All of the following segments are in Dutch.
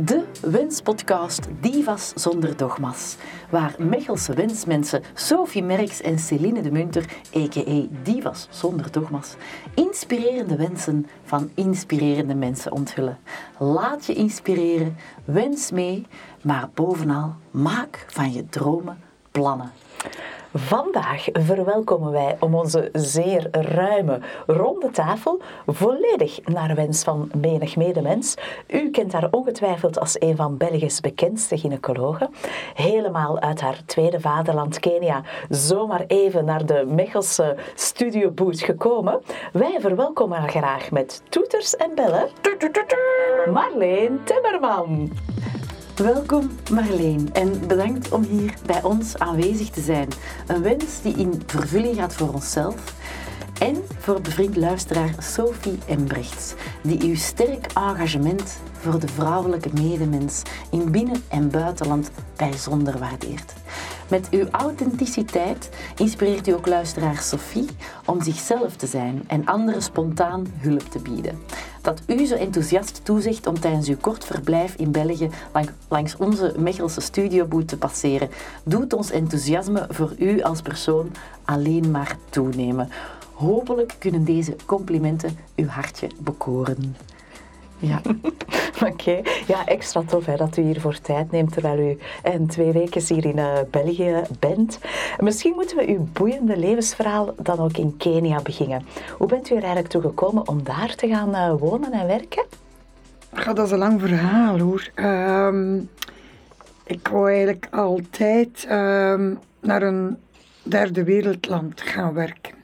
De Wenspodcast Divas zonder dogma's, waar Mechelse wensmensen Sophie Merks en Celine de Munter, a.k.a. Divas zonder dogma's, inspirerende wensen van inspirerende mensen onthullen. Laat je inspireren, wens mee, maar bovenal maak van je dromen plannen. Vandaag verwelkomen wij om onze zeer ruime ronde tafel volledig naar wens van menig medemens. U kent haar ongetwijfeld als een van Belgisch bekendste gynaecologen. Helemaal uit haar tweede vaderland Kenia, zomaar even naar de Mechelse studioboot gekomen. Wij verwelkomen haar graag met toeters en bellen. Marleen Timmerman. Welkom Marleen en bedankt om hier bij ons aanwezig te zijn. Een wens die in vervulling gaat voor onszelf en voor bevriend luisteraar Sophie Embrechts, die uw sterk engagement voor de vrouwelijke medemens in binnen- en buitenland bijzonder waardeert. Met uw authenticiteit inspireert u ook luisteraar Sophie om zichzelf te zijn en anderen spontaan hulp te bieden. Dat u zo enthousiast toezegt om tijdens uw kort verblijf in België langs onze Mechelse studioboot te passeren, doet ons enthousiasme voor u als persoon alleen maar toenemen. Hopelijk kunnen deze complimenten uw hartje bekoren. Ja, oké. Ja, extra tof hè, dat u hiervoor tijd neemt terwijl u in twee weken hier in uh, België bent. Misschien moeten we uw boeiende levensverhaal dan ook in Kenia beginnen. Hoe bent u er eigenlijk toe gekomen om daar te gaan uh, wonen en werken? Ja, dat is een lang verhaal hoor. Um, ik wou eigenlijk altijd um, naar een derde wereldland gaan werken.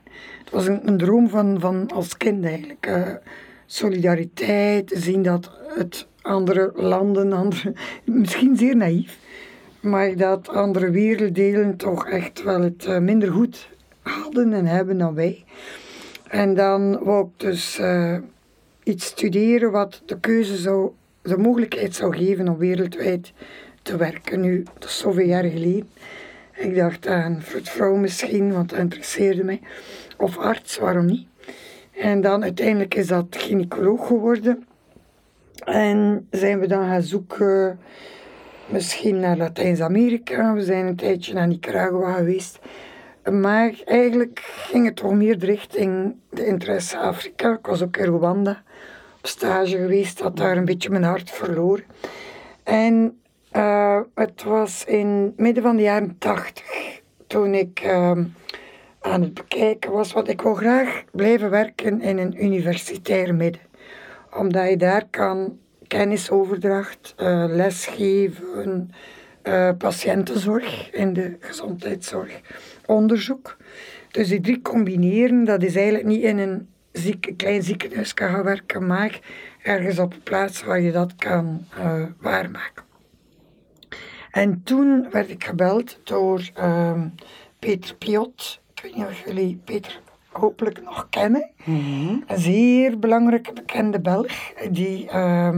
Het was een, een droom van, van als kind eigenlijk. Uh, solidariteit, zien dat het andere landen, andere, misschien zeer naïef, maar dat andere werelddelen toch echt wel het uh, minder goed hadden en hebben dan wij. En dan wou ik dus uh, iets studeren wat de keuze zou, de mogelijkheid zou geven om wereldwijd te werken. Nu, dat is zoveel jaar geleden. Ik dacht aan vrouw misschien, want dat interesseerde mij. Of arts, waarom niet? En dan uiteindelijk is dat gynaecoloog geworden. En zijn we dan gaan zoeken, misschien naar Latijns-Amerika. We zijn een tijdje naar Nicaragua geweest. Maar eigenlijk ging het toch meer richting de interesse Afrika. Ik was ook in Rwanda op stage geweest, had daar een beetje mijn hart verloren. En uh, het was in midden van de jaren tachtig toen ik. Uh, aan het bekijken was, want ik wil graag blijven werken in een universitair midden. Omdat je daar kan kennisoverdracht, uh, lesgeven, uh, patiëntenzorg in de gezondheidszorg, onderzoek. Dus die drie combineren, dat is eigenlijk niet in een klein ziekenhuis kan gaan werken, maar ergens op een plaats waar je dat kan uh, waarmaken. En toen werd ik gebeld door Peter Piot, ik weet niet of jullie Peter hopelijk nog kennen. Mm-hmm. Een zeer belangrijke bekende Belg die uh,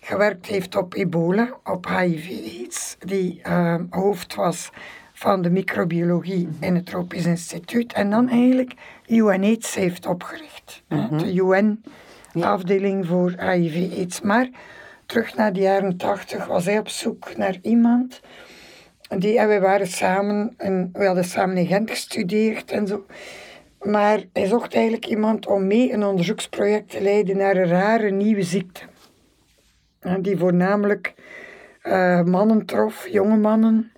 gewerkt heeft op ebola, op HIV-AIDS. Die uh, hoofd was van de microbiologie in het Tropisch Instituut. En dan eigenlijk UNAIDS heeft opgericht. Mm-hmm. De UN-afdeling voor HIV-AIDS. Maar terug naar de jaren tachtig was hij op zoek naar iemand die, en wij waren samen, en we hadden samen in Gent gestudeerd en zo. Maar hij zocht eigenlijk iemand om mee een onderzoeksproject te leiden naar een rare nieuwe ziekte. Die voornamelijk uh, mannen trof, jonge mannen.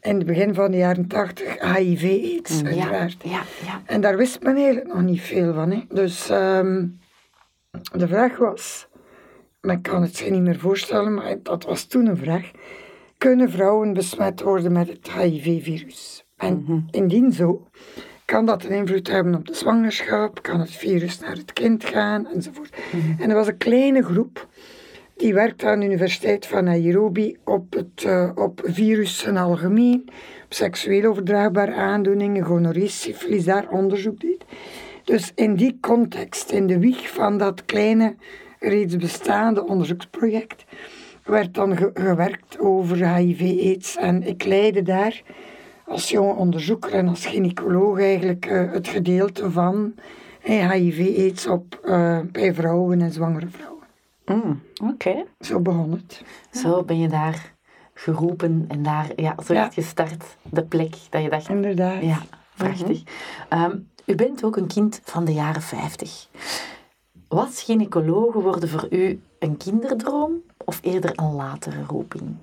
In het begin van de jaren tachtig, HIV-AIDS, uiteraard. Ja, ja. En daar wist men eigenlijk nog niet veel van. Hè. Dus um, de vraag was, men kan het zich niet meer voorstellen, maar dat was toen een vraag kunnen vrouwen besmet worden met het HIV-virus. En mhm. indien zo, kan dat een invloed hebben op de zwangerschap, kan het virus naar het kind gaan, enzovoort. Mhm. En er was een kleine groep die werkte aan de Universiteit van Nairobi op, het, uh, op virussen algemeen, op seksueel overdraagbare aandoeningen, gonorree, syfilis, daar onderzoek deed. Dus in die context, in de wieg van dat kleine, reeds bestaande onderzoeksproject, werd dan gewerkt over HIV-AIDS. En ik leidde daar als jonge onderzoeker en als gynaecoloog eigenlijk uh, het gedeelte van HIV-AIDS op uh, bij vrouwen en zwangere vrouwen. Mm, Oké. Zo begon het. Zo ben je daar geroepen en daar, ja, zo Ja. gestart. De plek dat je dacht, Inderdaad. ja, prachtig. Ehm, u bent ook een kind van de jaren 50. Was gynaecologe worden voor u een kinderdroom of eerder een latere roeping?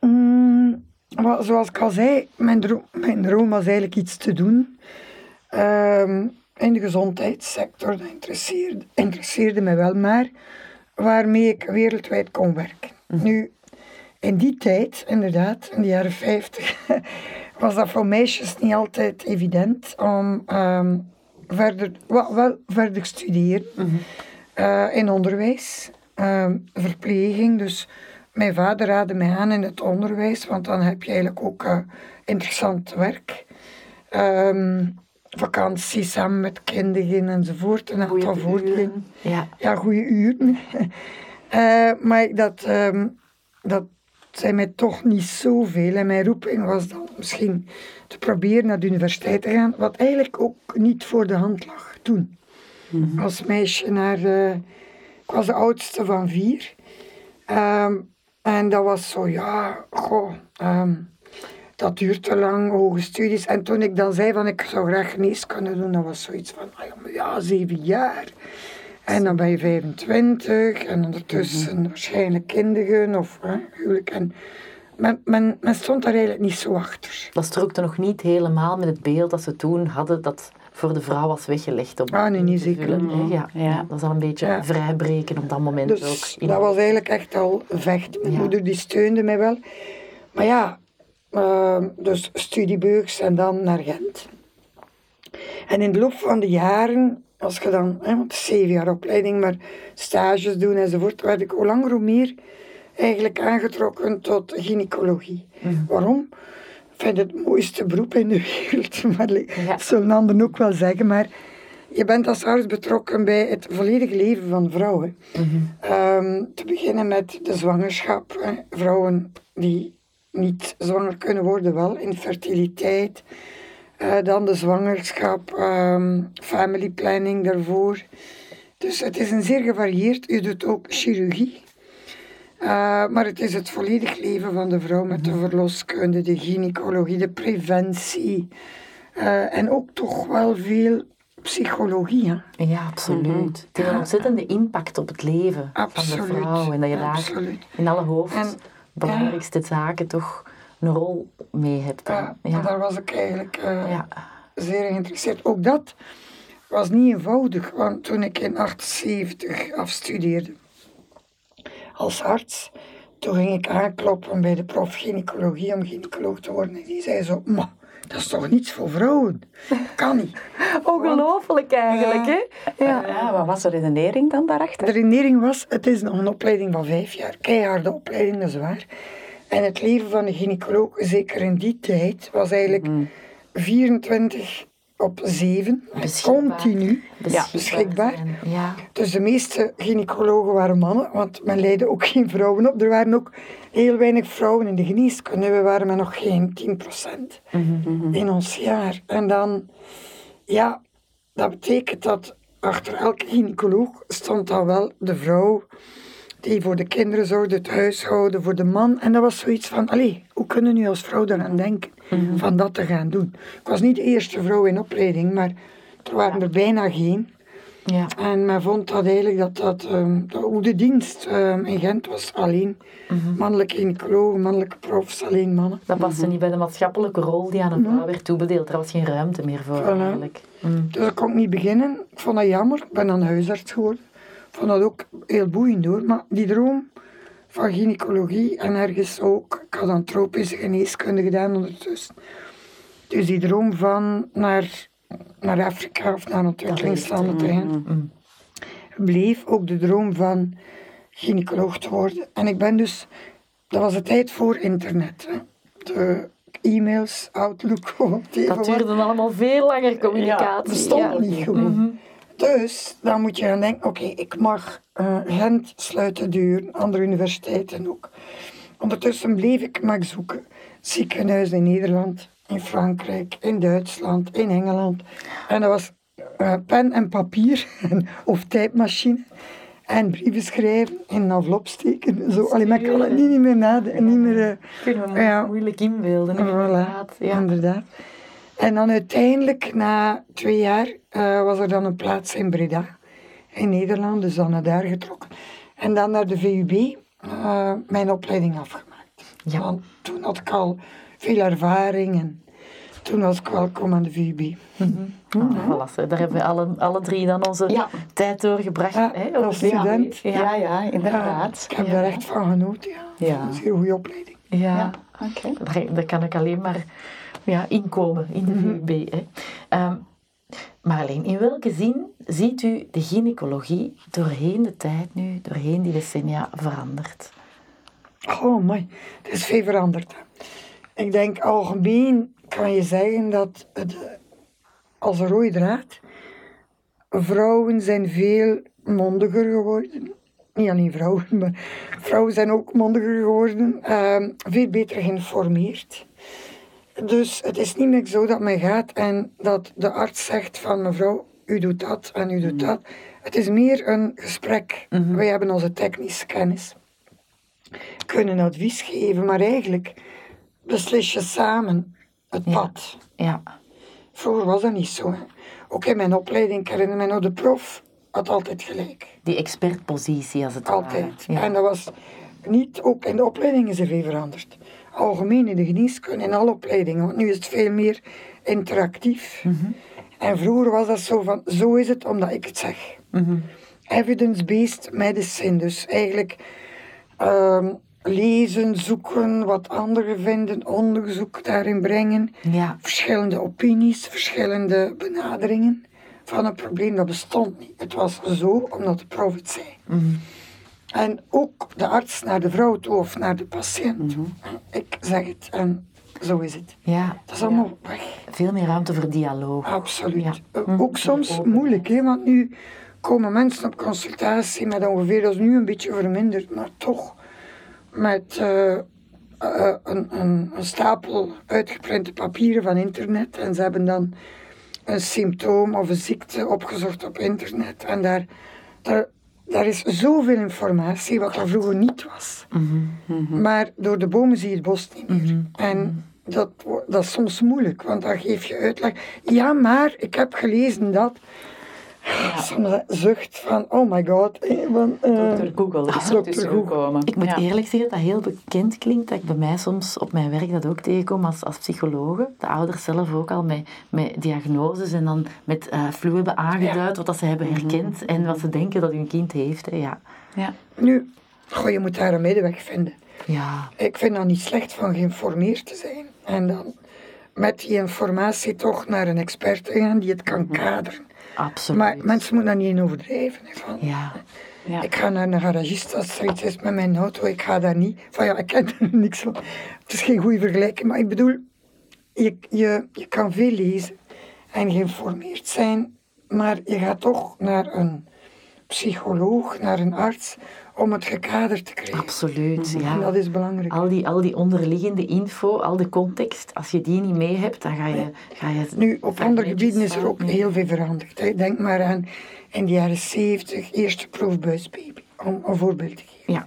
Mm, zoals ik al zei, mijn droom, mijn droom was eigenlijk iets te doen ehm, in de gezondheidssector. Dat interesseerde, interesseerde me wel, maar waarmee ik wereldwijd kon werken. Nu, in die tijd, inderdaad, in de jaren 50, was dat voor meisjes niet altijd evident om ehm, verder, wel, wel verder studeren eh, in onderwijs, ehm, verpleging. Dus mijn vader raadde mij aan in het onderwijs, want dan heb je eigenlijk ook eh, interessant werk. Ehm, vakanties samen met kinderen enzovoort, een aantal. Ja. Ja, goede uren. Eh, maar dat, ehm, dat zijn mij toch niet zoveel. En mijn roeping was dan misschien te proberen naar de universiteit te gaan, wat eigenlijk ook niet voor de hand lag toen. Als meisje naar... eh, ik was de oudste van vier. Ehm, en dat was zo, ja, goh, ehm, dat duurt te lang, hoge studies. En toen ik dan zei van ik zou graag geneeskunde doen, dat was zoiets van, ah ja, zeven jaar. En dan ben je 25 en ondertussen waarschijnlijk kinderen of hè, huwelijk. En men, men, men stond daar eigenlijk niet zo achter. Dat strookte nog niet helemaal met het beeld dat ze toen hadden dat voor de vrouw was weggelegd. Om Ah, nee, niet te zeker. hè. Ja, Ja. ja, dat is al een beetje Ja. vrijbreken op dat moment Dus ook. dat was eigenlijk echt al vecht. Mijn Ja. moeder die steunde mij wel. Maar ja, ehm, dus studiebeurs en dan naar Gent. En in de loop van de jaren, als je dan, hè, want zeven jaar opleiding, maar stages doen enzovoort, werd ik hoe langer hoe meer eigenlijk aangetrokken tot gynaecologie. Waarom? Vind het mooiste beroep in de wereld, maar Ja. zullen anderen ook wel zeggen, maar je bent als arts betrokken bij het volledige leven van vrouwen. Ehm, te beginnen met de zwangerschap. hè. Vrouwen die niet zwanger kunnen worden, wel infertiliteit. Eh, dan de zwangerschap, ehm, family planning daarvoor. Dus het is een zeer gevarieerd. U doet ook chirurgie. Eh, maar het is het volledig leven van de vrouw met de verloskunde, de gynaecologie, de preventie. Eh, en ook toch wel veel psychologie. Hè? Ja, absoluut. Het heeft een ontzettende impact op het leven van de vrouw. En dat je daar absoluut. in alle hoofd En- belangrijkste zaken toch een rol mee hebt. dan. Ja, Ja. daar was ik eigenlijk eh, Ja. zeer geïnteresseerd. Ook dat was niet eenvoudig, want toen ik in 78 afstudeerde als arts, toen ging ik aankloppen bij de prof gynaecologie om gynaecoloog te worden. En die zei zo, maar dat is toch niets voor vrouwen? Dat kan niet. Ongelooflijk eigenlijk, hè? Ja. ja, wat was de redenering dan daarachter? De redenering was, het is nog een opleiding van vijf jaar. Keiharde opleiding, dat is waar. En het leven van een gynaecoloog, zeker in die tijd, was eigenlijk 24 op 7. Beschikbaar. Continu Beschikbaar. Ja. Dus de meeste gynaecologen waren mannen, want men leidde ook geen vrouwen op. Er waren ook heel weinig vrouwen in de geneeskunde. We waren met nog geen 10% in ons jaar. En dan, ja, dat betekent dat achter elke gynaecoloog stond dan wel de vrouw die voor de kinderen zorgde, het huishouden, voor de man. En dat was zoiets van, allee, hoe kunnen nu als vrouw eraan denken van dat te gaan doen? Ik was niet de eerste vrouw in opleiding, maar er waren er bijna geen. Ja. En men vond dat eigenlijk dat, dat ehm, de oude dienst ehm, in Gent was alleen mannelijke gynaecologen, mannelijke profs, alleen mannen. Dat paste niet bij de maatschappelijke rol die aan een vrouw werd toebedeeld. Er was geen ruimte meer voor Voilà. eigenlijk. Mm. Dus ik kon ik niet beginnen. Ik vond dat jammer. Ik ben dan huisarts geworden. Ik vond dat ook heel boeiend hoor. Maar die droom van gynaecologie en ergens ook, ik had dan tropische geneeskunde gedaan ondertussen. Dus die droom van naar, naar Afrika of naar ontwikkelingslanden te gaan, bleef ook de droom van gynaecoloog te worden. En ik ben dus, dat was de tijd voor internet. Hè. De e-mails, Outlook, gewoon Dat duurde allemaal veel langer communicatie. bestond Ja. niet gewoon. Dus dan moet je gaan denken, oké, ik mag eh, Gent sluiten deur, andere universiteiten ook. Ondertussen bleef ik maar zoeken. Ziekenhuizen in Nederland, in Frankrijk, in Duitsland, in Engeland. En dat was eh, pen en papier of tijdmachine. En brieven schrijven in een envelop steken. Zo. Allee, maar ik kan het niet meer nadenken. Niet meer, Kunnen we Ja. moeilijk inbeelden. Voilà. Ja. inderdaad. En dan uiteindelijk, na twee jaar, eh, was er dan een plaats in Breda, in Nederland, dus dan naar daar getrokken. En dan naar de VUB, eh, mijn opleiding afgemaakt. Ja. Want toen had ik al veel ervaring en toen was ik welkom aan de VUB. Ah, voilà, zo. daar hebben we alle, alle drie dan onze Ja. tijd doorgebracht. Ja, hè, als student. Ja. Ja, ja, inderdaad. Ik heb Ja. daar echt van genoten, ja. Ja. Een zeer goede opleiding. Ja, Ja, oké. Daar, daar kan ik alleen maar ja, inkomen in de VUB. Hè. Ehm, Marleen, in welke zin ziet u de gynaecologie doorheen de tijd nu, doorheen die decennia veranderd? Oh, mooi. Het is veel veranderd. Ik denk algemeen kan je zeggen dat het, eh, als een rode draad, vrouwen zijn veel mondiger geworden. Niet alleen vrouwen, maar vrouwen zijn ook mondiger geworden. ehm, veel beter geïnformeerd. Dus het is niet meer zo dat men gaat en dat de arts zegt van mevrouw, u doet dat en u doet dat. Het is meer een gesprek. Wij hebben onze technische kennis kunnen advies geven, maar eigenlijk beslis je samen het pad. Ja, Vroeger was dat niet zo. hè. Ook in mijn opleiding, ik herinner me nog, de prof had altijd gelijk. die expertpositie als het Altijd. Ja. En dat was niet, ook in de opleiding is er veel veranderd. Algemeen in de geneeskunde, in alle opleidingen, want nu is het veel meer interactief. Mhm. En vroeger was dat zo van, zo is het omdat ik het zeg. Mhm. Evidence-based medicine, dus eigenlijk ehm, lezen, zoeken, wat anderen vinden, onderzoek daarin brengen, Ja, verschillende opinies, verschillende benaderingen van een probleem dat bestond niet. Het was zo omdat de prof het zei. Mhm. En ook de arts naar de vrouw toe of naar de patiënt. Zeg het en zo is het. ja. Dat is allemaal weg. Veel meer ruimte voor dialoog. Absoluut. Ja. Eh, Mhm. Ook soms Open. moeilijk, hè, want nu komen mensen op consultatie met ongeveer, dat is nu een beetje verminderd, maar toch met eh, eh, een, een, een stapel uitgeprinte papieren van internet en ze hebben dan een symptoom of een ziekte opgezocht op internet en daar, daar, daar is zoveel informatie wat er vroeger niet was. Maar door de bomen zie je het bos niet meer. En dat, dat is soms moeilijk, want dan geef je uitleg. Ja, maar ik heb gelezen dat. Soms een zucht van, oh my god. eh, Want, eh, Dr. Google is er gekomen. Ik moet Ja. eerlijk zeggen dat dat heel bekend klinkt, dat ik bij mij soms op mijn werk dat ook tegenkom als, als psychologe. De ouders zelf ook al met, met diagnoses en dan met eh flu hebben aangeduid wat dat ze hebben herkend en wat ze denken dat hun kind heeft. Hè. Ja. Ja. Nu, goh, je moet daar een middenweg vinden. ja, Ik vind dat niet slecht van geïnformeerd te zijn. En dan met die informatie toch naar een expert te gaan die het kan kaderen. Absoluut. Maar mensen moeten daar niet in overdrijven. Van, Ja, Ja. Ik ga naar een garagist als er iets is met mijn auto. Ik ga daar niet. Van ja, ik ken er niks van. Het is geen goede vergelijking. Maar ik bedoel, je, je, je kan veel lezen en geïnformeerd zijn. Maar je gaat toch naar een psycholoog, naar een arts, om het gekaderd te krijgen. absoluut. En Ja. dat is belangrijk. Al die, al die onderliggende info, al de context, als je die niet mee hebt, dan ga je... Ga je Nu, op andere gebieden is er ook heel veel veranderd. hè. Denk maar aan in de jaren 70, eerste proefbuisbaby, om een voorbeeld te geven. Ja,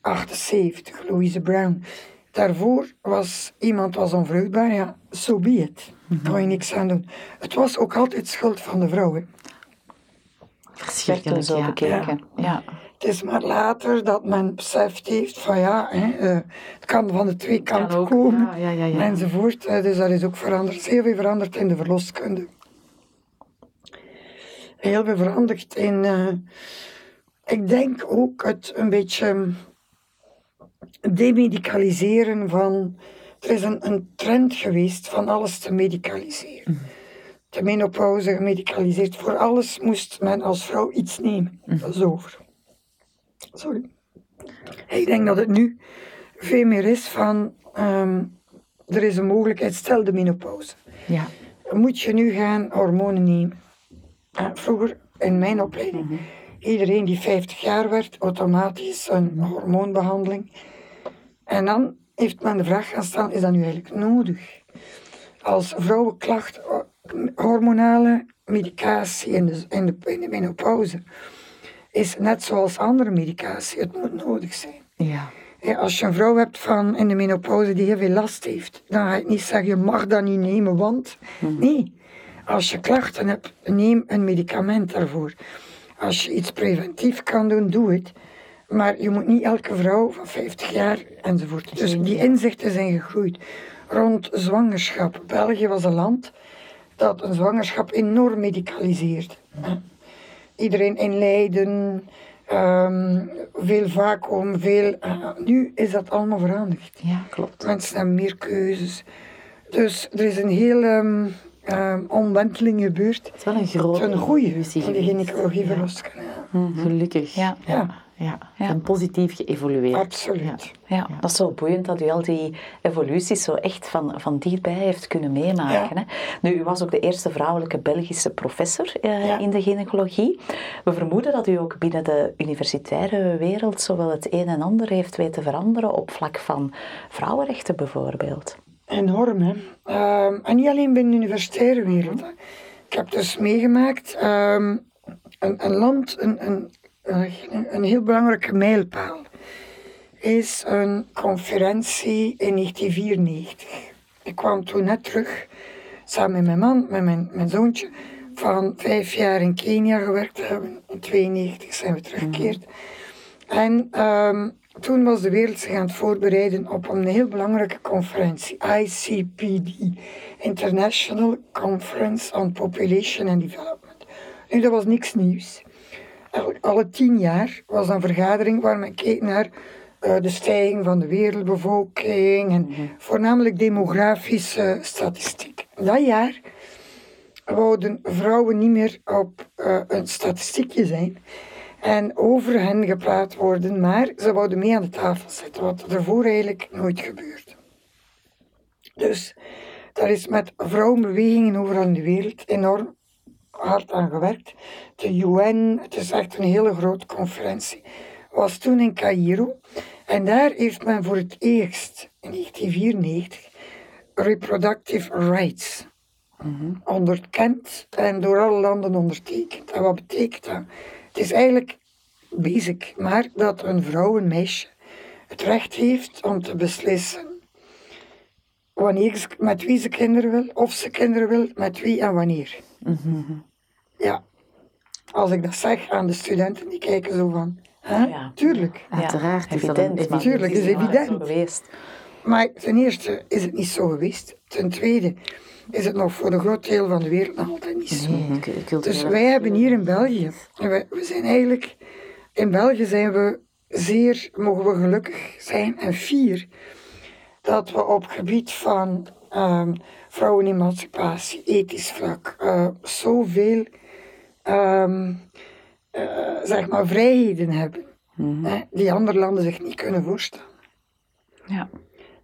78, Louise Brown. Daarvoor was iemand was onvruchtbaar, ja, so be it. Daar kan je niks aan doen. Het was ook altijd schuld van de vrouw. hè. werd verschrikkelijk. zo Ja. bekeken. Ja. Het is maar later dat men beseft heeft van ja, hè, eh, het kan van de twee kanten ook, komen. ja, ja. Enzovoort. Eh, Dus dat is ook veranderd. Er heel veel veranderd in de verloskunde. Heel veel veranderd in, eh, ik denk ook het een beetje demedicaliseren van, er is een, een trend geweest van alles te medicaliseren. De menopauze gemedicaliseerd. Voor alles moest men als vrouw iets nemen. Dat is over. Sorry. Ik denk dat het nu veel meer is van, ehm, er is een mogelijkheid, stel de menopauze. ja. Moet je nu gaan hormonen nemen? Vroeger, in mijn opleiding, iedereen die 50 jaar werd, automatisch een hormoonbehandeling. En dan heeft men de vraag gaan stellen, is dat nu eigenlijk nodig? Als vrouwenklacht, eh, hormonale medicatie in de, in de, in de menopauze. Is net zoals andere medicatie. Het moet nodig zijn. Ja. Ja, als je een vrouw hebt van in de menopauze die heel veel last heeft, dan ga je niet zeggen je mag dat niet nemen, want nee. Als je klachten hebt, neem een medicament daarvoor. Als je iets preventief kan doen, doe het. Maar je moet niet elke vrouw van 50 jaar enzovoort. Dus die inzichten zijn gegroeid. Rond zwangerschap. België was een land dat een zwangerschap enorm medicaliseert. Iedereen in lijden, ehm, veel vacuüm, veel... eh, nu is dat allemaal veranderd. Ja, klopt. Mensen hebben meer keuzes. Dus er is een hele ehm, omwenteling gebeurd. Het is wel een Het grote een goede in de gynaecologie verloskunde. Gelukkig. Ja. Ja, Ja, Ja. En positief geëvolueerd. absoluut. Ja, dat is zo boeiend dat u al die evoluties zo echt van, van dichtbij heeft kunnen meemaken. Hè? Nu, u was ook de eerste vrouwelijke Belgische professor eh, Ja. in de gynaecologie. We vermoeden dat u ook binnen de universitaire wereld zowel het een en ander heeft weten veranderen op vlak van vrouwenrechten bijvoorbeeld. Enorm, hè. Ehm, en niet alleen binnen de universitaire wereld. hè. Ik heb dus meegemaakt, ehm, een, een land, een, een, een, heel belangrijke mijlpaal, is een conferentie in 1994. Ik kwam toen net terug, samen met mijn man, met mijn, mijn zoontje, van vijf jaar in Kenia gewerkt hebben. In 1992 zijn we teruggekeerd. En ehm, toen was de wereld zich aan het voorbereiden op een heel belangrijke conferentie, ICPD, International Conference on Population and Development. Nu, dat was niks nieuws. Alle tien jaar was een vergadering waar men keek naar eh, de stijging van de wereldbevolking en voornamelijk demografische statistiek. Dat jaar wouden vrouwen niet meer op eh, een statistiekje zijn en over hen gepraat worden, maar ze wouden mee aan de tafel zitten, wat ervoor eigenlijk nooit gebeurde. Dus daar is met vrouwenbewegingen overal in de wereld enorm hard aan gewerkt. De UN, het is echt een hele grote conferentie, was toen in Cairo. En daar heeft men voor het eerst in 1994 reproductive rights onderkend en door alle landen ondertekend. En wat betekent dat? Het is eigenlijk basic, maar dat een vrouw, een meisje, het recht heeft om te beslissen wanneer ze, met wie ze kinderen wil, of ze kinderen wil, met wie en wanneer. Ja, als ik dat zeg aan de studenten, die kijken zo van, hè? Ja. tuurlijk. Uiteraard is evident. een maar Tuurlijk, het is nooit evident. zo geweest. Maar ten eerste is het niet zo geweest. Ten tweede is het nog voor een groot deel van de wereld nog altijd niet zo. Nee, cultureel. Dus wij hebben hier in België, en wij, we zijn eigenlijk, in België zijn we zeer, mogen we gelukkig zijn en fier, dat we op gebied van ehm vrouwenemancipatie, ethisch vlak, eh, zoveel ehm, eh, zeg maar vrijheden hebben, hè, die andere landen zich niet kunnen voorstellen. Ja.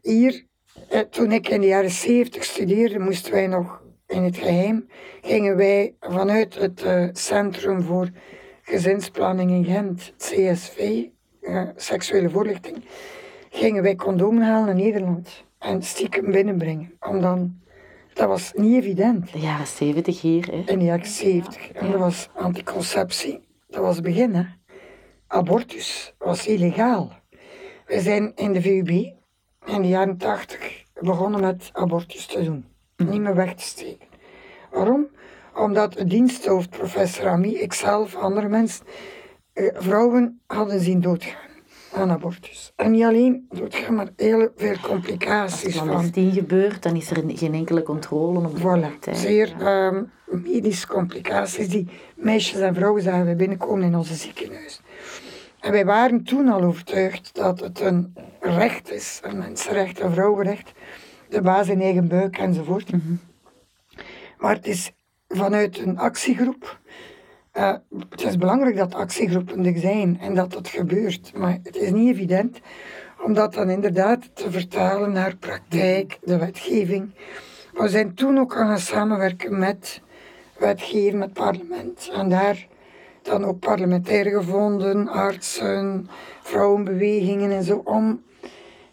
Hier, eh, toen ik in de jaren 70 studeerde, moesten wij nog in het geheim, gingen wij vanuit het eh, Centrum voor Gezinsplanning in Gent, het CSV, eh, seksuele voorlichting, gingen wij condomen halen naar Nederland en stiekem binnenbrengen. Om dan, dat was niet evident De jaren 70 hier, hè. in de jaren 70. En dat was anticonceptie, dat was het begin. Hè. Abortus was illegaal. We zijn in de VUB in de jaren 80 begonnen met abortus te doen. Niet meer weg te steken. Waarom? Omdat diensthoofd, professor Ami, ikzelf, andere mensen, eh, vrouwen hadden zien doodgaan aan abortus. En niet alleen doodgaan, maar heel veel complicaties van. Clandestien gebeurt, dan is er geen enkele controle op Voilà, zeer ehm, medische complicaties die meisjes en vrouwen zagen binnenkomen in onze ziekenhuis. En wij waren toen al overtuigd dat het een recht is, een mensenrecht, een vrouwenrecht, de baas in eigen buik enzovoort. Maar het is vanuit een actiegroep. Eh, het is belangrijk dat actiegroepen er zijn en dat dat gebeurt, maar het is niet evident om dat dan inderdaad te vertalen naar praktijk, de wetgeving. We zijn toen ook aan gaan samenwerken met wetgever, met parlement. En daar dan ook parlementaire gevonden, artsen, vrouwenbewegingen en zo, om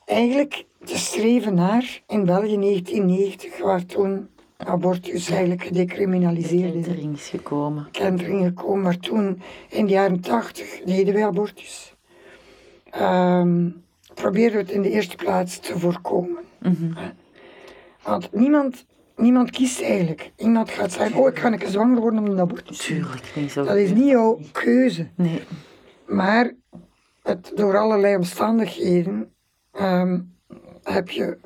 eigenlijk te streven naar, in België 1990, waar toen abortus eigenlijk gedecriminaliseerd is. Kentering is gekomen. Kentering gekomen, maar toen in de jaren tachtig deden wij abortus. Ehm probeerden we het in de eerste plaats te voorkomen. Hè. Want niemand, niemand kiest eigenlijk. Iemand gaat zeggen, oh ik ga een keer zwanger worden om een abortus te. Tuurlijk, niet zo. Dat is niet jouw keuze. Nee. Maar het, door allerlei omstandigheden ehm, heb je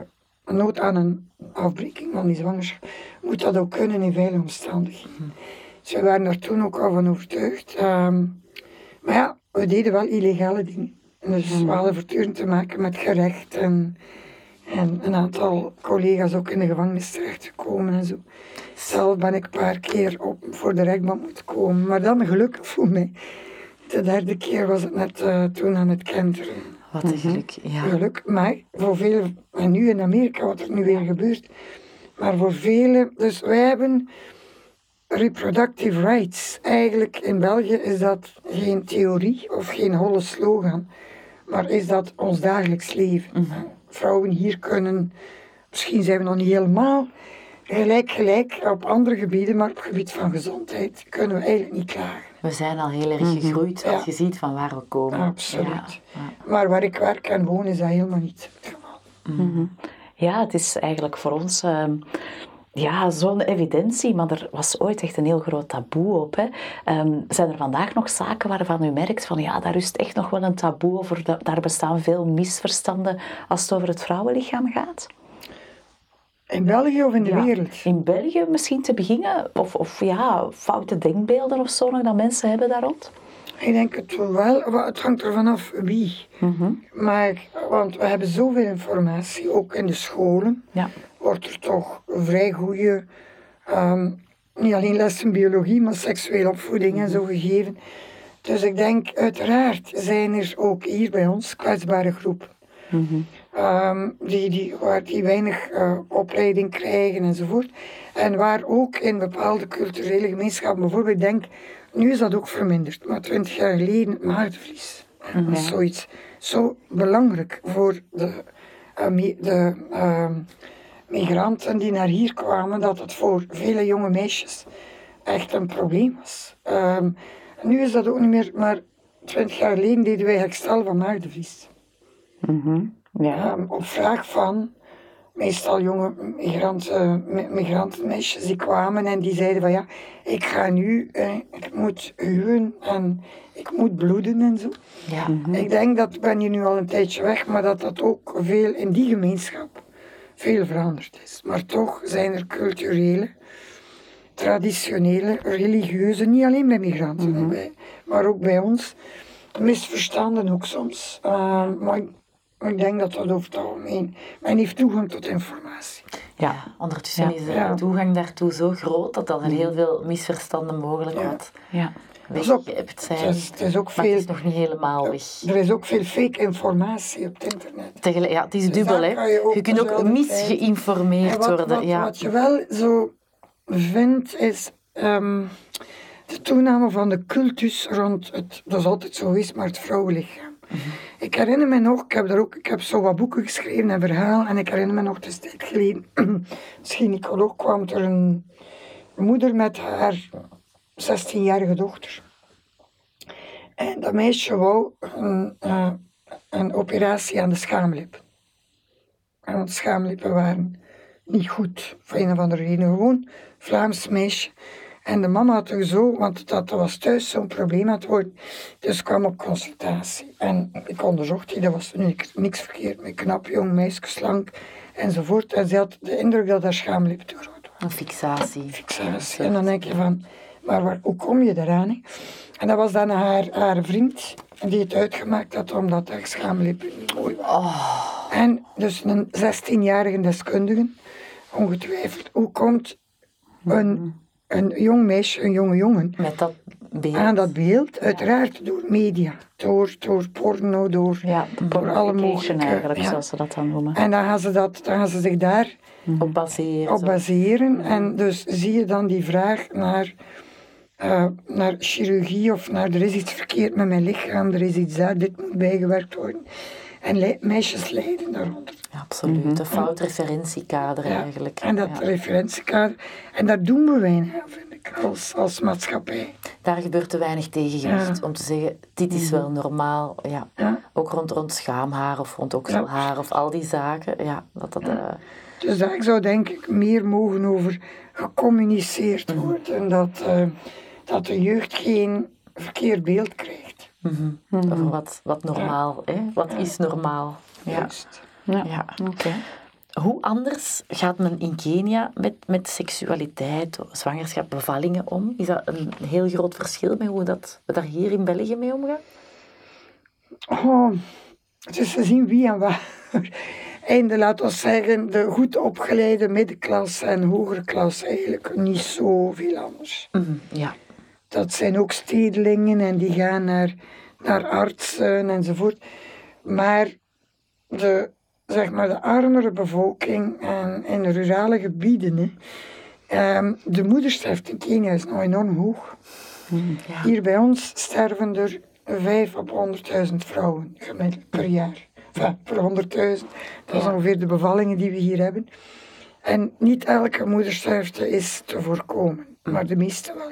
nood aan een afbreking van die zwangerschap. Moet dat ook kunnen in veilige omstandigheden. Dus we waren daar toen ook al van overtuigd. Ehm, maar ja, we deden wel illegale dingen. En Dus we hadden voortdurend te maken met gerecht en, en een aantal collega's ook in de gevangenis terechtgekomen en zo. Zelf ben ik een paar keer op, voor de rechtbank moeten komen, maar dan gelukkig voor mij. De derde keer was het net eh, toen aan het kenteren. Wat een geluk. Ja. Geluk, maar voor velen, en nu in Amerika wat er nu weer gebeurt, maar voor velen, dus wij hebben reproductive rights. Eigenlijk in België is dat geen theorie of geen holle slogan, maar is dat ons dagelijks leven. Vrouwen hier kunnen, misschien zijn we nog niet helemaal gelijk gelijk op andere gebieden, maar op het gebied van gezondheid kunnen we eigenlijk niet klagen. We zijn al heel erg gegroeid als Ja. je ziet van waar we komen. Absoluut. Ja. Ja. Maar waar ik werk en woon is dat helemaal niet het geval. Ja, het is eigenlijk voor ons ehm, ja, zo'n evidentie, maar er was ooit echt een heel groot taboe op. Hè. Ehm, zijn er vandaag nog zaken waarvan u merkt van ja, daar rust echt nog wel een taboe over, da- daar bestaan veel misverstanden als het over het vrouwenlichaam gaat? In België of in de Ja. wereld? In België misschien te beginnen, of, of ja, foute denkbeelden of zo nog dat mensen hebben daar rond? Ik denk het wel, het hangt ervan af wie. Maar, want we hebben zoveel informatie, ook in de scholen Ja. wordt er toch vrij goede, ehm, niet alleen lessen biologie, maar seksuele opvoeding en zo gegeven. Dus ik denk, uiteraard zijn er ook hier bij ons kwetsbare groepen. Ehm, die, die, waar die weinig eh, opleiding krijgen enzovoort. En waar ook in bepaalde culturele gemeenschappen, bijvoorbeeld, ik denk, nu is dat ook verminderd, maar twintig jaar geleden het maagdenvlies. Dat is zoiets zo belangrijk voor de, eh, de ehm, migranten die naar hier kwamen, dat het voor vele jonge meisjes echt een probleem was. Ehm, nu is dat ook niet meer, maar twintig jaar geleden deden wij herstel van maagdenvlies. Ja. Ehm, op vraag van meestal jonge migranten, mi- migrantenmeisjes die kwamen en die zeiden van ja, ik ga nu, eh, ik moet huwen en ik moet bloeden en zo. Ja. Ik denk dat, ik ben hier nu al een tijdje weg, maar dat dat ook veel in die gemeenschap veel veranderd is. Maar toch zijn er culturele, traditionele, religieuze, niet alleen bij migranten, bij- maar ook bij ons, misverstanden ook soms. Ehm, maar ik, denk dat dat over het algemeen, men heeft toegang tot informatie. Ja. Ondertussen Ja. is de Ja. toegang daartoe zo groot dat er heel veel misverstanden mogelijk Ja. wat Ja. is ook- weggeëpt zijn. Het is, het is ook Maar het veel, is nog niet helemaal weg. er is ook veel fake informatie op het internet. Tegelijk, ja, het is Dus dubbel, hè. je kunt ook misgeïnformeerd wat, worden. wat, ja. wat je wel zo vindt is ehm, de toename van de cultus rond het, dat is altijd zo geweest, maar het vrouwenlichaam. Ik herinner me nog, ik heb, er ook, ik heb zo wat boeken geschreven en verhalen en ik herinner me nog, het is tijd geleden, als gynaecoloog kwam er een moeder met haar 16-jarige dochter. En dat meisje wou een, eh, een operatie aan de schaamlip. En de schaamlippen waren niet goed, voor een of andere reden. Gewoon Vlaams meisje. En de mama had er zo, want dat was thuis zo'n probleem aan het worden. Dus kwam op consultatie. En ik onderzocht die, dat was niks, niks verkeerd met knap, jong meisje, slank enzovoort. En ze had de indruk dat haar schaamlip te groot was Een fixatie. fixatie. En dan denk je van, maar waar, hoe kom je eraan? En dat was dan haar, haar vriend die het uitgemaakt had omdat haar schaamlippen niet mooi waren. En dus een 16-jarige deskundige, ongetwijfeld, hoe komt een, een jong meisje, een jonge jongen, Met dat beeld. aan dat beeld? Uiteraard door media, door, door porno, door, Ja, door alle mogelijke... eigenlijk, ja. zoals ze dat dan noemen. En dan gaan ze, dat, dan gaan ze zich daar op baseren. op baseren. En dus zie je dan die vraag naar, eh, naar chirurgie of naar er is iets verkeerd met mijn lichaam, er is iets daar, dit moet bijgewerkt worden. En le- meisjes lijden daaronder. absoluut. Een fout referentiekader Ja, eigenlijk. En dat Ja. referentiekader. En daar doen we weinig aan, vind ik, als, als maatschappij. Daar gebeurt te weinig tegengewicht Ja. om te zeggen, dit is wel normaal. Ja. Ja. Ook rond, rond schaamhaar of rond okselhaar of al die zaken. Ja, dat dat... eh, Dus daar zou denk ik meer mogen over gecommuniceerd Mhm. worden. Dat, eh, dat de jeugd geen verkeerd beeld krijgt. Over wat, wat normaal, hè? wat is normaal. Ja. Juist. Ja. Ja. Oké. Hoe anders gaat men in Kenia met, met seksualiteit, zwangerschap, bevallingen om? Is dat een heel groot verschil met hoe dat, we daar hier in België mee omgaan? Oh, het is te zien wie en waar. Einde, laten we zeggen, de goed opgeleide middenklasse en hogere klasse eigenlijk niet zoveel anders. Mhm, Ja. Dat zijn ook stedelingen en die gaan naar, naar artsen enzovoort. Maar de, zeg maar de armere bevolking en in rurale gebieden, hè, ehm, de moedersterfte in Kenia is nog enorm hoog. ja. Hier bij ons sterven er 5 op 100.000 vrouwen gemiddeld per jaar. Enfin, per 100.000. Dat is ongeveer de bevallingen die we hier hebben. En niet elke moedersterfte is te voorkomen, maar de meeste wel.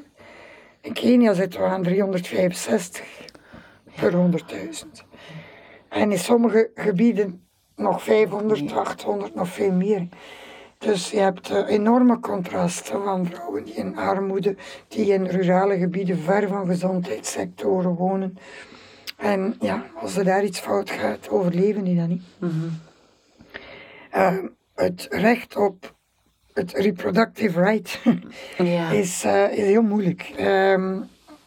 In Kenia zitten we aan 365 per 100.000. En in sommige gebieden nog 500, 800, nog veel meer. Dus je hebt eh, enorme contrasten van vrouwen die in armoede, die in rurale gebieden ver van gezondheidssectoren wonen. En ja, als er daar iets fout gaat, overleven die dat niet. Eh, het recht op het reproductive right Ja. is, eh, is heel moeilijk. Ehm,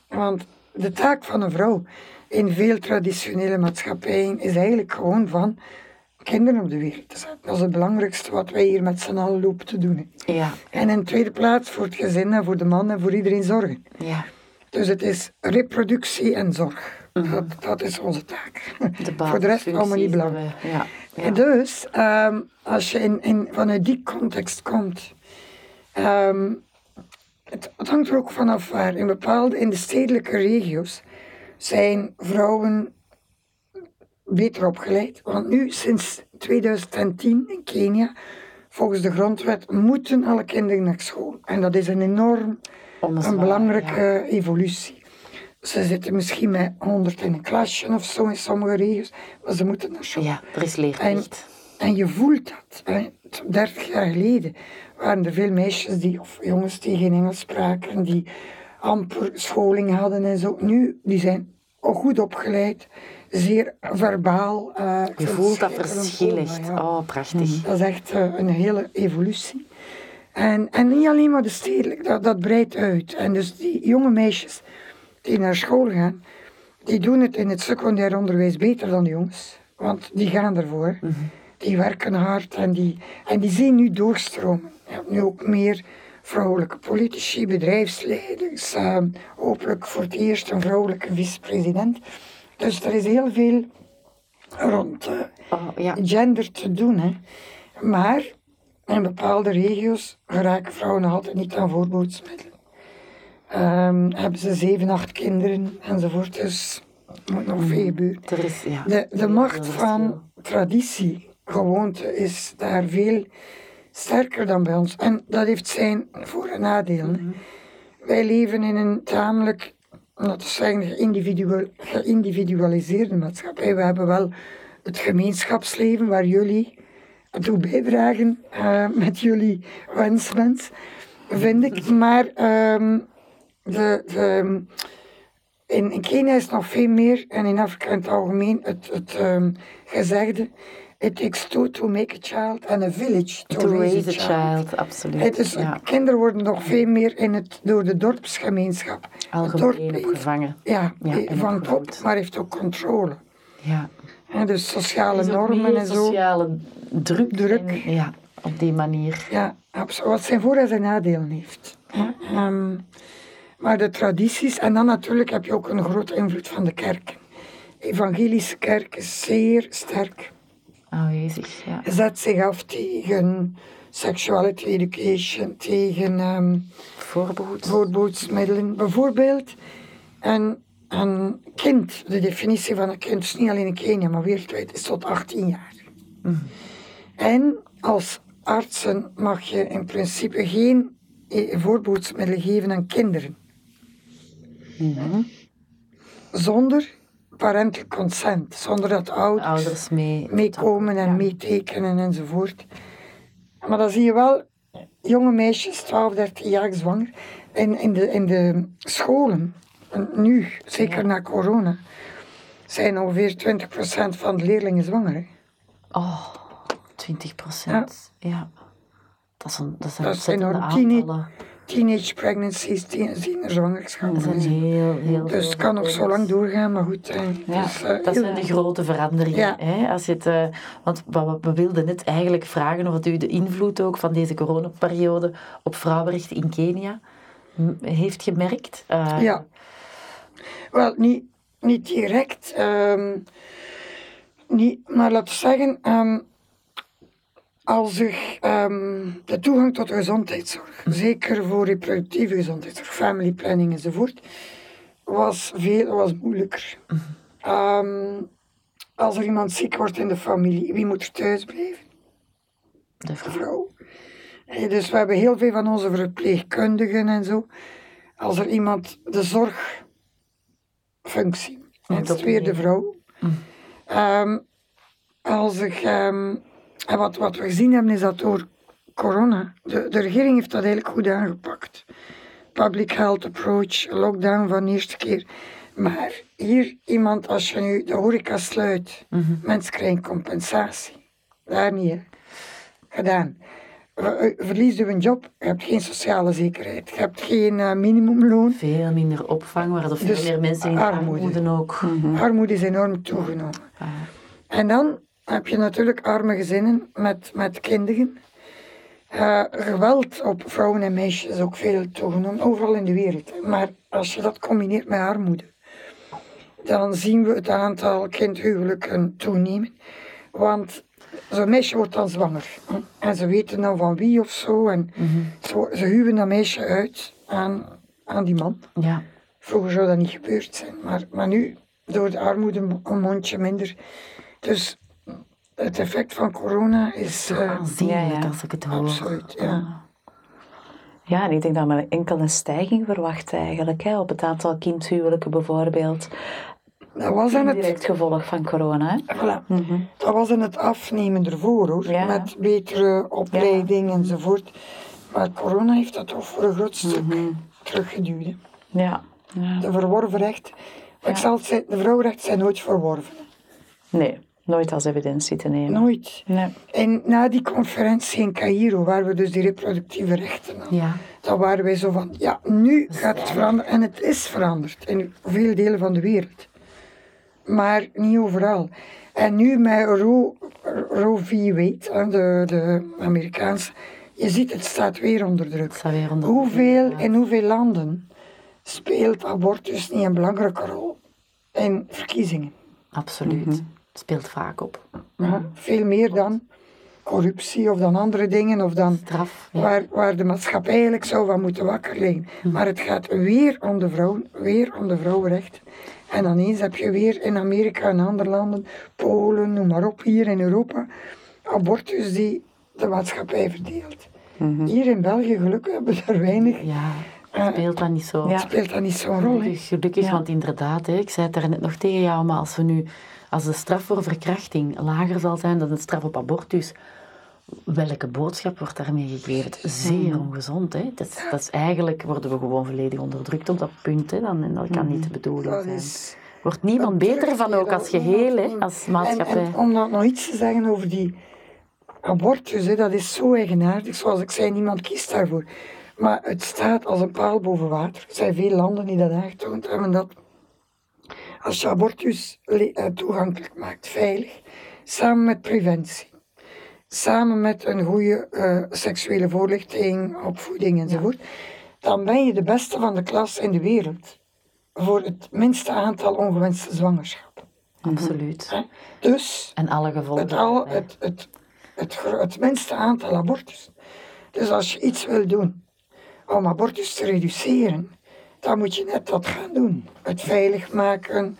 want de taak van een vrouw in veel traditionele maatschappijen is eigenlijk gewoon van kinderen op de wereld te zetten. Dat is het belangrijkste wat wij hier met z'n allen lopen te doen. Ja. En in tweede plaats voor het gezin en voor de man en voor iedereen zorgen. ja. Dus het is reproductie en zorg. dat, dat is onze taak. De voor de rest allemaal niet belangrijk. Ja. Ja. Dus, ehm, als je in, in, vanuit die context komt, ehm, het, het hangt er ook vanaf waar. In bepaalde, in de stedelijke regio's, zijn vrouwen beter opgeleid. Want nu, sinds 2010 in Kenia, volgens de grondwet, moeten alle kinderen naar school. En dat is een enorm, een belangrijke ja. evolutie. Ze zitten misschien met 100 in een klasje of zo in sommige regio's, maar ze moeten naar school. Ja, er is En, leerplicht. en je voelt dat. Hè. 30 jaar geleden waren er veel meisjes die, of jongens die geen Engels spraken, die amper scholing hadden en zo. Nu, die zijn ook goed opgeleid, zeer verbaal. ik Je voelt dat verschil echt. ja. Oh, prachtig. Dat is echt eh, een hele evolutie. En, en niet alleen maar de stedelijk, dat, dat breidt uit. En dus die jonge meisjes die naar school gaan, die doen het in het secundair onderwijs beter dan de jongens. Want die gaan ervoor. Die werken hard en die, en die zien nu doorstromen. Je hebt nu ook meer vrouwelijke politici, bedrijfsleiders. eh, hopelijk voor het eerst een vrouwelijke vicepresident. Dus er is heel veel rond eh, Oh, ja. gender te doen. Hè. Maar in bepaalde regio's geraken vrouwen nog altijd niet aan voorboodsmiddelen. Ehm, hebben ze zeven, acht kinderen enzovoort. Dus er moet nog veel gebeuren. Is, ja. De, de macht veel van traditie, gewoonte, is daar veel sterker dan bij ons. En dat heeft zijn voor- en nadelen. hè. Wij leven in een tamelijk, laten we zeggen, geïndividueel- geïndividualiseerde maatschappij. We hebben wel het gemeenschapsleven waar jullie toe bijdragen eh, met jullie wensmens, vind ik. Maar ehm, de, de, in, in Kenia is nog veel meer, en in Afrika in het algemeen, het, het ehm, gezegde: It takes two to make a child and a village to, To raise a child, absoluut. Het is, ja. Kinderen worden nog veel meer in het, door de dorpsgemeenschap. Algemeen dorp opgevangen. Ja, Ja, en vangt op, maar heeft ook controle. Ja. Hè, dus sociale normen en zo. sociale druk. Druk. en- ja, op die manier. Ja, absoluut. Wat zijn voor- en zijn nadelen heeft. Ja, ehm, maar de tradities, en dan natuurlijk heb je ook een grote invloed van de kerk. De evangelische kerk is zeer sterk. Aanwezig, ja. Zet zich af tegen sexuality education, tegen ehm Voorbehoed. voorboodsmiddelen. Bijvoorbeeld een, een kind, de definitie van een kind is niet alleen in Kenia, maar wereldwijd, is tot 18 jaar. En als artsen mag je in principe geen eh, voorboedsmiddelen geven aan kinderen. Zonder parental consent, zonder dat ouders, Ouders mee. meekomen en meetekenen enzovoort. Maar dan zie je wel jonge meisjes, 12, 13 jaar zwanger, in, in, de, in de scholen, en nu, zeker na corona, zijn ongeveer 20% van de leerlingen zwanger. hè. Oh, 20 procent. Ja. Dat, is een, dat zijn Dat is ontzettende enorm. aantallen. Teenage, pregnancies, tienerzwangerschappen. Dat zijn heel, heel Dus het kan nog zo lang doorgaan, maar goed. hè. Ja, Dus, eh, dat zijn de grote veranderingen. Ja. Hè? Als het, eh, want we, we wilden net eigenlijk vragen of het u de invloed ook van deze coronaperiode op vrouwenrechten in Kenia heeft gemerkt. Eh, Ja. Wel, niet, niet direct. ehm, niet, maar laten we zeggen, ehm, als zich ehm, de toegang tot de gezondheidszorg, zeker voor reproductieve gezondheidszorg, family planning enzovoort, was veel was moeilijker. Ehm, als er iemand ziek wordt in de familie, wie moet er thuis blijven? De De vrouw. Dus we hebben heel veel van onze verpleegkundigen en zo. Als er iemand de zorgfunctie, en is weer de vrouw. Ehm, als ik, en wat, wat we gezien hebben is dat door corona, de, de regering heeft dat eigenlijk goed aangepakt. Public health approach, lockdown van de eerste keer. Maar hier iemand, als je nu de horeca sluit, mensen krijgen compensatie. Daar niet, hè. Gedaan. Ver- Verlies je een job, je hebt geen sociale zekerheid, je hebt geen eh, minimumloon. Veel minder opvang, waardoor veel Dus meer mensen in armoede. armoede ook. Armoede is enorm toegenomen. Ah, En dan heb je natuurlijk arme gezinnen met, met kinderen. Eh, geweld op vrouwen en meisjes is ook veel toegenomen, overal in de wereld. Maar als je dat combineert met armoede, dan zien we het aantal kindhuwelijken toenemen. Want zo'n meisje wordt dan zwanger. En ze weten dan van wie of zo. En zo, ze huwen dat meisje uit aan, aan die man. ja. Vroeger zou dat niet gebeurd zijn, maar, maar nu, door de armoede, een mondje minder. Dus het effect van corona is eh, Aanzienlijk Ja, ja. als ik het hoor. absoluut. Ja. Ja, en ik denk dat men enkel een stijging verwacht eigenlijk, hè, op het aantal kindhuwelijken bijvoorbeeld. Dat was aan het, Direct gevolg van corona. Hè? voilà. dat was aan het afnemen ervoor hoor, Ja. met betere opleiding enzovoort. Maar corona heeft dat toch voor een groot stuk teruggeduwd. hè. Ja. ja. De verworven. Maar ik zal het zeggen, de vrouwenrechten zijn nooit verworven. Nee, nooit als evidentie te nemen. Nooit. Nee. En na die conferentie in Cairo, waar we dus die reproductieve rechten hadden, Ja. dan waren wij zo van, ja, nu gaat het veranderen. En het is veranderd in veel delen van de wereld. Maar niet overal. En nu met Roe, Roe v. Wade, de, de Amerikaanse, je ziet het staat weer onder druk. staat weer onder Hoeveel, in hoeveel landen speelt abortus niet een belangrijke rol in verkiezingen? Absoluut. Het speelt vaak op. Ja, veel meer dan corruptie of dan andere dingen of dan Straf. Ja. waar, waar de maatschappij eigenlijk zou van moeten wakker liggen. Maar het gaat weer om de vrouw, weer om de vrouwenrechten. En dan eens heb je weer in Amerika en andere landen, Polen, noem maar op, hier in Europa, abortus die de maatschappij verdeelt. Hier in België gelukkig hebben we daar weinig, Ja, speelt dat niet zo. Ja. speelt dat niet zo'n rol. Gelukkig, gelukkig Ja. want inderdaad, hè, ik zei het daar net nog tegen jou, maar als we nu, als de straf voor verkrachting lager zal zijn dan de straf op abortus, welke boodschap wordt daarmee gegeven? Zeer ongezond, hè. Dat, is- dat is eigenlijk, worden we gewoon volledig onderdrukt op dat punt, hè. Dan, en dat kan niet de bedoeling Dat zijn. Wordt niemand beter van ook als geheel, hè, als maatschappij. En, en om nog iets te zeggen over die abortus, hè, dat is zo eigenaardig. Zoals ik zei, niemand kiest daarvoor. Maar het staat als een paal boven water. Er zijn veel landen die dat aangetoond hebben. Dat als je abortus eh, toegankelijk maakt, veilig, samen met preventie, samen met een goede eh, seksuele voorlichting, opvoeding enzovoort, dan ben je de beste van de klas in de wereld voor het minste aantal ongewenste zwangerschappen. Absoluut. Dus En alle gevolgen. het, al, het, het, het minste aantal abortus. Dus als je iets wil doen om abortus te reduceren, dan moet je net dat gaan doen. Het veilig maken,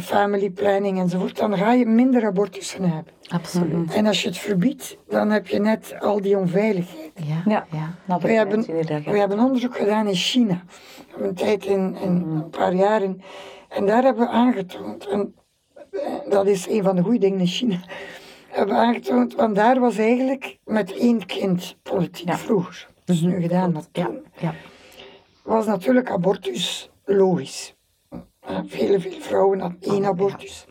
family planning enzovoort, dan ga je minder abortussen hebben. Absoluut. En als je het verbiedt, dan heb je net al die onveiligheid. Ja, Ja, ja. dat We hebben, we hebben onderzoek gedaan in China. We hebben een tijd in, in een paar jaar in. En daar hebben we aangetoond, en eh, dat is een van de goede dingen in China, hebben we aangetoond, want daar was eigenlijk met één kind politiek Ja. vroeger. Dat is nu gedaan, maar Ja, toen ja. Was natuurlijk abortus logisch. Vele, vele vrouwen hadden één abortus,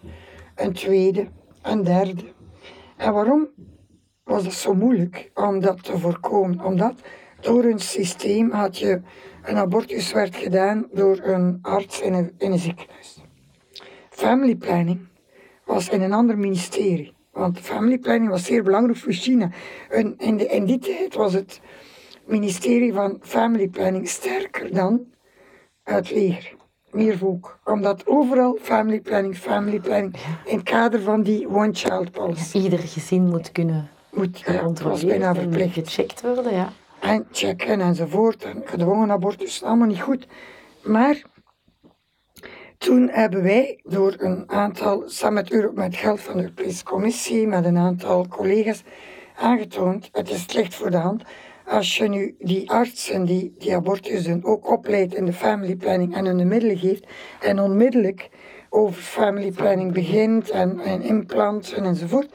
een tweede, een derde. En waarom was het zo moeilijk om dat te voorkomen? Omdat door een systeem had je een abortus werd gedaan door een arts in een, in een ziekenhuis. Family planning was in een ander ministerie. Want family planning was zeer belangrijk voor China. En in, de, in die tijd was het ministerie van family planning sterker dan het leger. Meer volk. Omdat overal family planning, family planning, in het kader van die one child policy. Ieder gezin moet kunnen Moet, ja, bijna en verplicht. gecheckt worden. Ja. En checken enzovoort. En gedwongen abortus, allemaal niet goed. Maar toen hebben wij door een aantal, samen met, met geld van de Europese Commissie, met een aantal collega's, aangetoond, het is slecht voor de hand, als je nu die artsen die die abortus doen ook opleidt in de family planning en hun de middelen geeft en onmiddellijk over family planning begint en, en implanten enzovoort.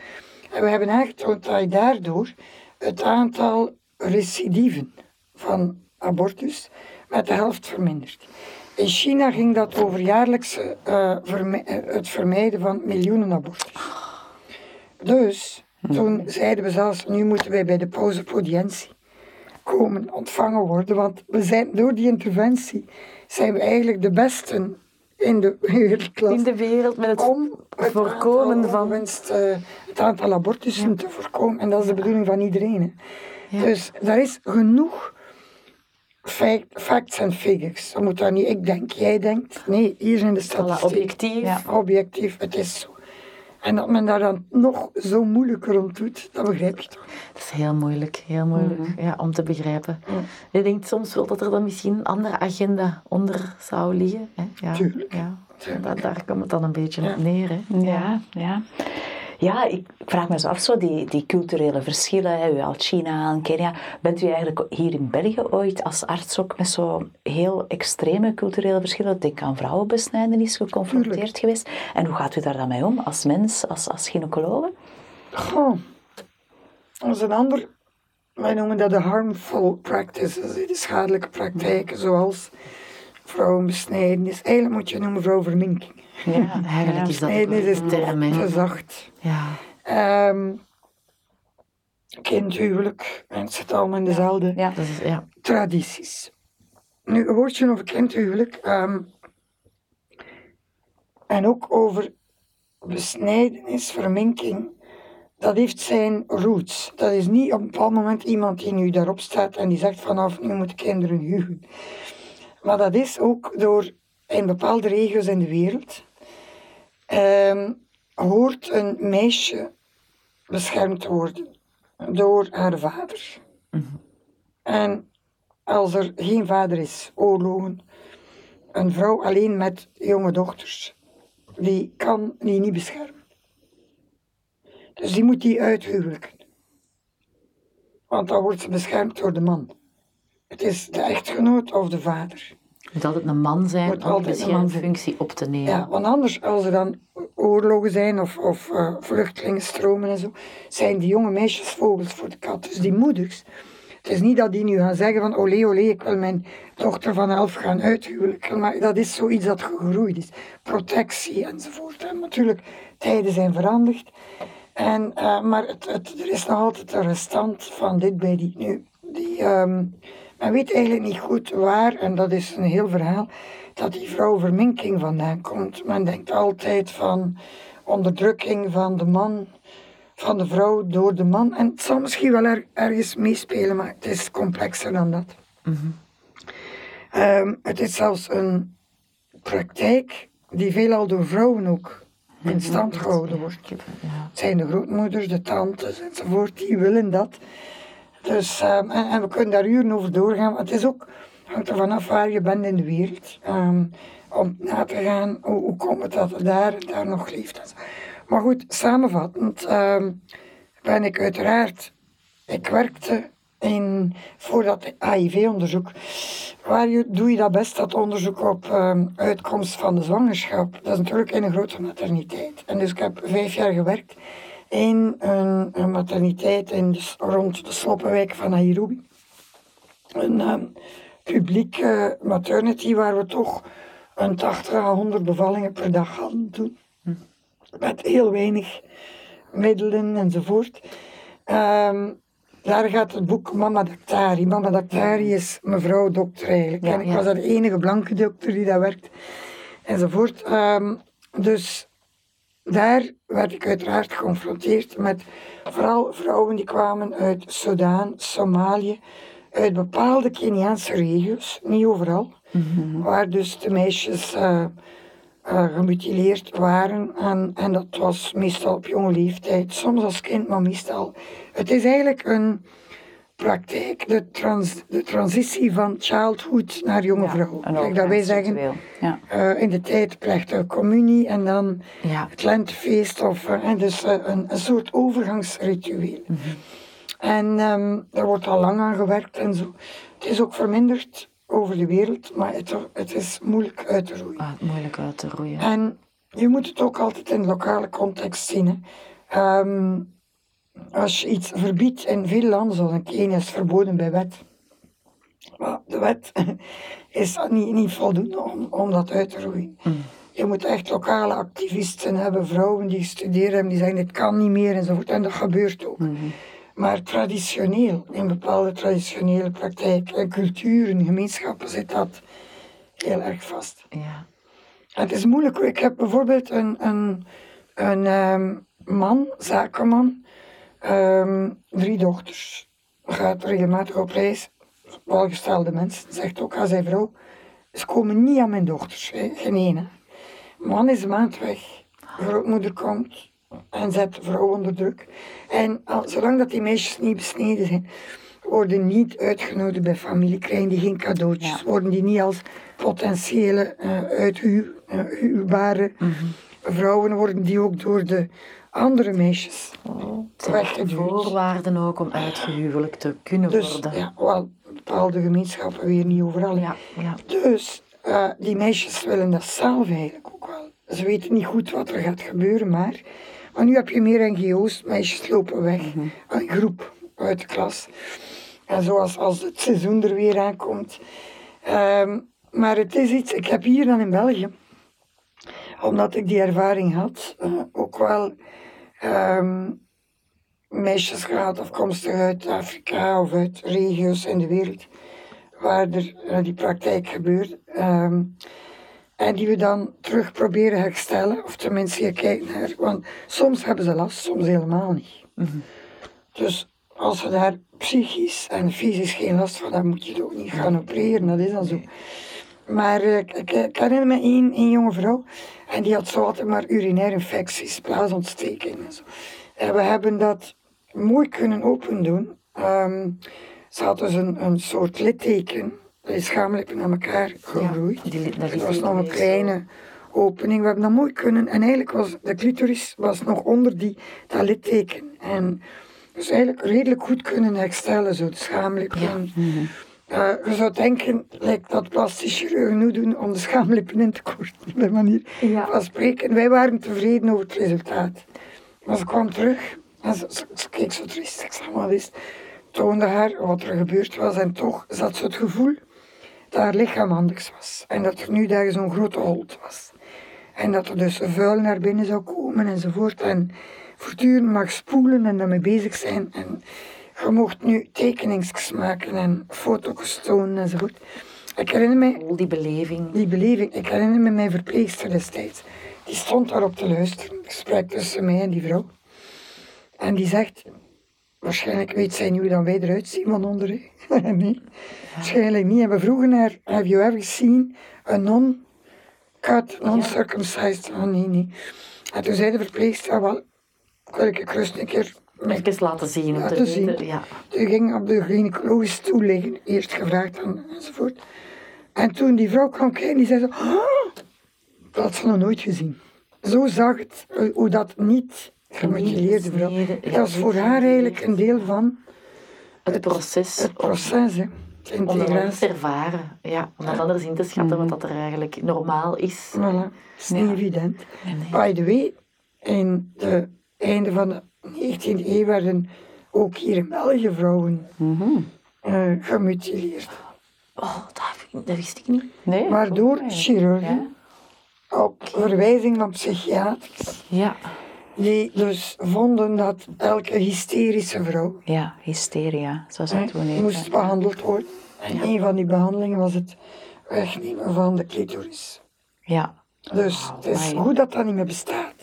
En we hebben aangetoond dat je daardoor het aantal recidiven van abortus met de helft vermindert. In China ging dat over jaarlijks eh, vermi- eh, het vermijden van miljoenen abortus. Dus toen zeiden we zelfs, nu moeten wij bij de pausepodiëntie komen ontvangen worden, want we zijn, door die interventie zijn we eigenlijk de besten in de wereldklasse In de wereld met het om het voorkomen van... eh, het aantal abortussen te voorkomen. En dat is de bedoeling van iedereen. Ja. Dus daar is genoeg fact- facts en figures. Dat moet daar niet ik denk, jij denkt. Nee, hier zijn de Voilà, statistieken. objectief. Ja. Objectief, het is zo. En dat men daar dan nog zo moeilijk rond doet, dat begrijp je toch. Dat is heel moeilijk, heel moeilijk ja, om te begrijpen. Je denkt soms wel dat er dan misschien een andere agenda onder zou liggen. Hè? Ja, Tuurlijk. Ja. Tuurlijk. Daar, daar komt het dan een beetje Ja. op neer. Hè? Ja, ja. Ja, ik vraag me zo af, zo die, die culturele verschillen, hè, u haalt China en Kenia. Bent u eigenlijk hier in België ooit als arts ook met zo heel extreme culturele verschillen, denk aan vrouwenbesnijdenis, geconfronteerd Tuurlijk. geweest? En hoe gaat u daar dan mee om als mens, als, als gynaecoloog? Goh, dat is een ander, wij noemen dat de harmful practices, de schadelijke praktijken, zoals vrouwenbesnijdenis. Eigenlijk moet je noemen vrouwverminking. Ja, Eigenlijk is dat ook Besnijdenis is term. hè. te zacht. Ja. Ehm kindhuwelijk, en het zit allemaal in dezelfde Ja. Dat is, ja. tradities. Nu, een woordje over kindhuwelijk. ehm, en ook over besnijdenis, verminking. Dat heeft zijn roots. Dat is niet op een bepaald moment iemand die nu daarop staat en die zegt vanaf nu moeten kinderen huwen. Maar dat is ook door in bepaalde regio's in de wereld ehm, hoort een meisje beschermd te worden door haar vader. En als er geen vader is, oorlogen, een vrouw alleen met jonge dochters, die kan die niet beschermen. Dus die moet die uithuwelijken. Want dan wordt ze beschermd door de man. Het is de echtgenoot of de vader. Moet altijd een man zijn om een beschermfunctie op te nemen. Ja, want anders, als er dan oorlogen zijn of, of eh, vluchtelingenstromen en zo, zijn die jonge meisjes vogels voor de kat. Dus die moeders, het is niet dat die nu gaan zeggen van olé olé, ik wil mijn dochter van elf gaan uithuwelijken, maar dat is zoiets dat gegroeid is. Protectie enzovoort. En natuurlijk, tijden zijn veranderd. En, eh, maar het, het, er is nog altijd een restant van dit bij die nu. Die, ehm, men weet eigenlijk niet goed waar, en dat is een heel verhaal, dat die vrouwverminking vandaan komt. Men denkt altijd van onderdrukking van de man, van de vrouw door de man. En het zal misschien wel er- ergens meespelen, maar het is complexer dan dat. Ehm, het is zelfs een praktijk die veelal door vrouwen ook in stand gehouden wordt. Het zijn de grootmoeders, de tantes enzovoort, die willen dat. Dus, ehm, en, we kunnen daar uren over doorgaan, want het is ook hangt er vanaf waar je bent in de wereld. Ehm, om na te gaan, hoe, hoe komt het dat er daar daar nog leeft. Maar goed, samenvattend ehm, ben ik uiteraard, ik werkte in, voor dat HIV-onderzoek, waar je, doe je dat best, dat onderzoek op uitkomst van de zwangerschap. Dat is natuurlijk in een grote materniteit. En dus ik heb vijf jaar gewerkt in een, een materniteit in de, rond de Sloppenwijk van Nairobi. Een um, publieke maternity waar we toch een 80 à 100 bevallingen per dag hadden toen. Met heel weinig middelen enzovoort. Ehm, daar gaat het boek Mama Daktari. Mama Daktari is mevrouw dokter eigenlijk. Ja, en ik ja. was de enige blanke dokter die daar werkt. Enzovoort. Ehm, dus daar werd ik uiteraard geconfronteerd met vooral vrouwen die kwamen uit Sudaan, Somalië, uit bepaalde Keniaanse regio's, niet overal, waar dus de meisjes eh, eh, gemutileerd waren en, en dat was meestal op jonge leeftijd, soms als kind, maar meestal. Het is eigenlijk een praktijk, de, trans, de transitie van childhood naar jonge vrouw. Kijk, dat wij zeggen. Ja. eh, in de tijd plechtige communie en dan Ja. het lentefeest. Of, eh, en dus eh, een, een soort overgangsritueel. En ehm er wordt al lang aan gewerkt en zo. Het is ook verminderd over de wereld, maar het, het is moeilijk uit te roeien. Ah, moeilijk uit te roeien. En je moet het ook altijd in lokale context zien. Hè. Ehm, als je iets verbiedt in veel landen, zoals in Kenia, is verboden bij wet. Maar de wet is niet, niet voldoende om, om dat uit te roeien. Je moet echt lokale activisten hebben, vrouwen die studeren die zeggen dit kan niet meer enzovoort. En dat gebeurt ook. Maar traditioneel, in bepaalde traditionele praktijken en culturen, gemeenschappen zit dat heel erg vast. Ja. Het is moeilijk. Ik heb bijvoorbeeld een, een, een ehm, man, zakenman, ehm, drie dochters. Gaat regelmatig op reis. Welgestelde mensen. Zegt ook aan zijn vrouw. Ze komen niet aan mijn dochters. hè. Geen ene. Man is een maand weg. Grootmoeder komt en zet de vrouw onder druk. En al, zolang dat die meisjes niet besneden zijn, worden niet uitgenodigd bij familie, krijgen die geen cadeautjes, worden die niet als potentiële uithuwbare vrouwen, worden die ook door de andere meisjes weggeduwd. voorwaarden ook om uitgehuwelijk te kunnen Dus worden. ja, wel, bepaalde gemeenschappen weer niet overal. Ja, ja. Dus eh, die meisjes willen dat zelf eigenlijk ook wel. Ze weten niet goed wat er gaat gebeuren, maar, maar nu heb je meer NGO's, meisjes lopen weg, een groep uit de klas. En zoals als het seizoen er weer aankomt. Ehm, maar het is iets, ik heb hier dan in België, omdat ik die ervaring had, eh, ook wel ehm, meisjes gehad afkomstig uit Afrika of uit regio's in de wereld waar er eh, die praktijk gebeurt. ehm, en die we dan terug proberen herstellen, of tenminste je kijkt naar. Want soms hebben ze last, soms helemaal niet. Dus als ze daar psychisch en fysisch geen last van hebben, moet je het ook niet gaan opereren, dat is dan zo. Maar eh, ik, ik, ik herinner me één, één jonge vrouw, en die had zo altijd maar urinaire infecties, blaasontsteking en zo. En we hebben dat mooi kunnen opendoen. Ehm ze had dus een, een soort litteken, die schaamlippen aan elkaar gegroeid. die li- dat was nog een kleine opening, we hebben dat mooi kunnen. En eigenlijk was de clitoris was nog onder die, dat litteken. En dus eigenlijk redelijk goed kunnen herstellen, zo de schaamlippen. Eh, je zou denken, lijkt dat plastic chirurgen nu doen om de schaamlippen in te korten, bij manier Ja. van spreken. Wij waren tevreden over het resultaat. Maar ze kwam terug en ze, ze, ze keek zo triest. Ik zei, wat is het? toonde haar wat er gebeurd was en toch zat ze het gevoel dat haar lichaam anders was. En dat er nu daar zo'n grote holt was. En dat er dus vuil naar binnen zou komen enzovoort. En voortdurend mag spoelen en daarmee bezig zijn. En je mocht nu tekeningsjes maken en foto's tonen enzovoort. Ik herinner me Al die beleving. die beleving. Ik herinner me mijn verpleegster destijds. Die stond daarop te luisteren. Gesprek tussen mij en die vrouw. En die zegt, waarschijnlijk weet zij nu dan wij eruit zien van onder. nee, waarschijnlijk niet. En we vroegen haar, have you ever seen a non-cut, non-circumcised? Oh nee, nee. En toen zei de verpleegster, "Ah, wel, wil ik gerust een keer Even laten zien. om te zien. Ja. Die ging op de gynaecologische stoel liggen, eerst gevraagd en, enzovoort. En toen die vrouw kwam kijken, die zei zo, "Ah, dat had ze nog nooit gezien. Zo zag het, eh, hoe dat niet gemutileerde vrouw. Dat was voor haar eigenlijk een deel van Het proces. het proces, hè. Om dat anders te ervaren. Ja, om dat anders in te schatten wat dat er eigenlijk normaal is. Voilà, het is niet evident. Nee, nee. By the way, in het einde van de 19e eeuw werden ook hier in België vrouwen eh, gemutileerd. Oh, dat, dat wist ik niet. Nee? Waardoor chirurgen op verwijzing van psychiaters, Ja. die dus vonden dat elke hysterische vrouw Ja, hysteria, zoals dat toen hè, heette. moest behandeld worden. En een van die behandelingen was het wegnemen van de clitoris. Ja. Dus het is goed dat dat niet meer bestaat.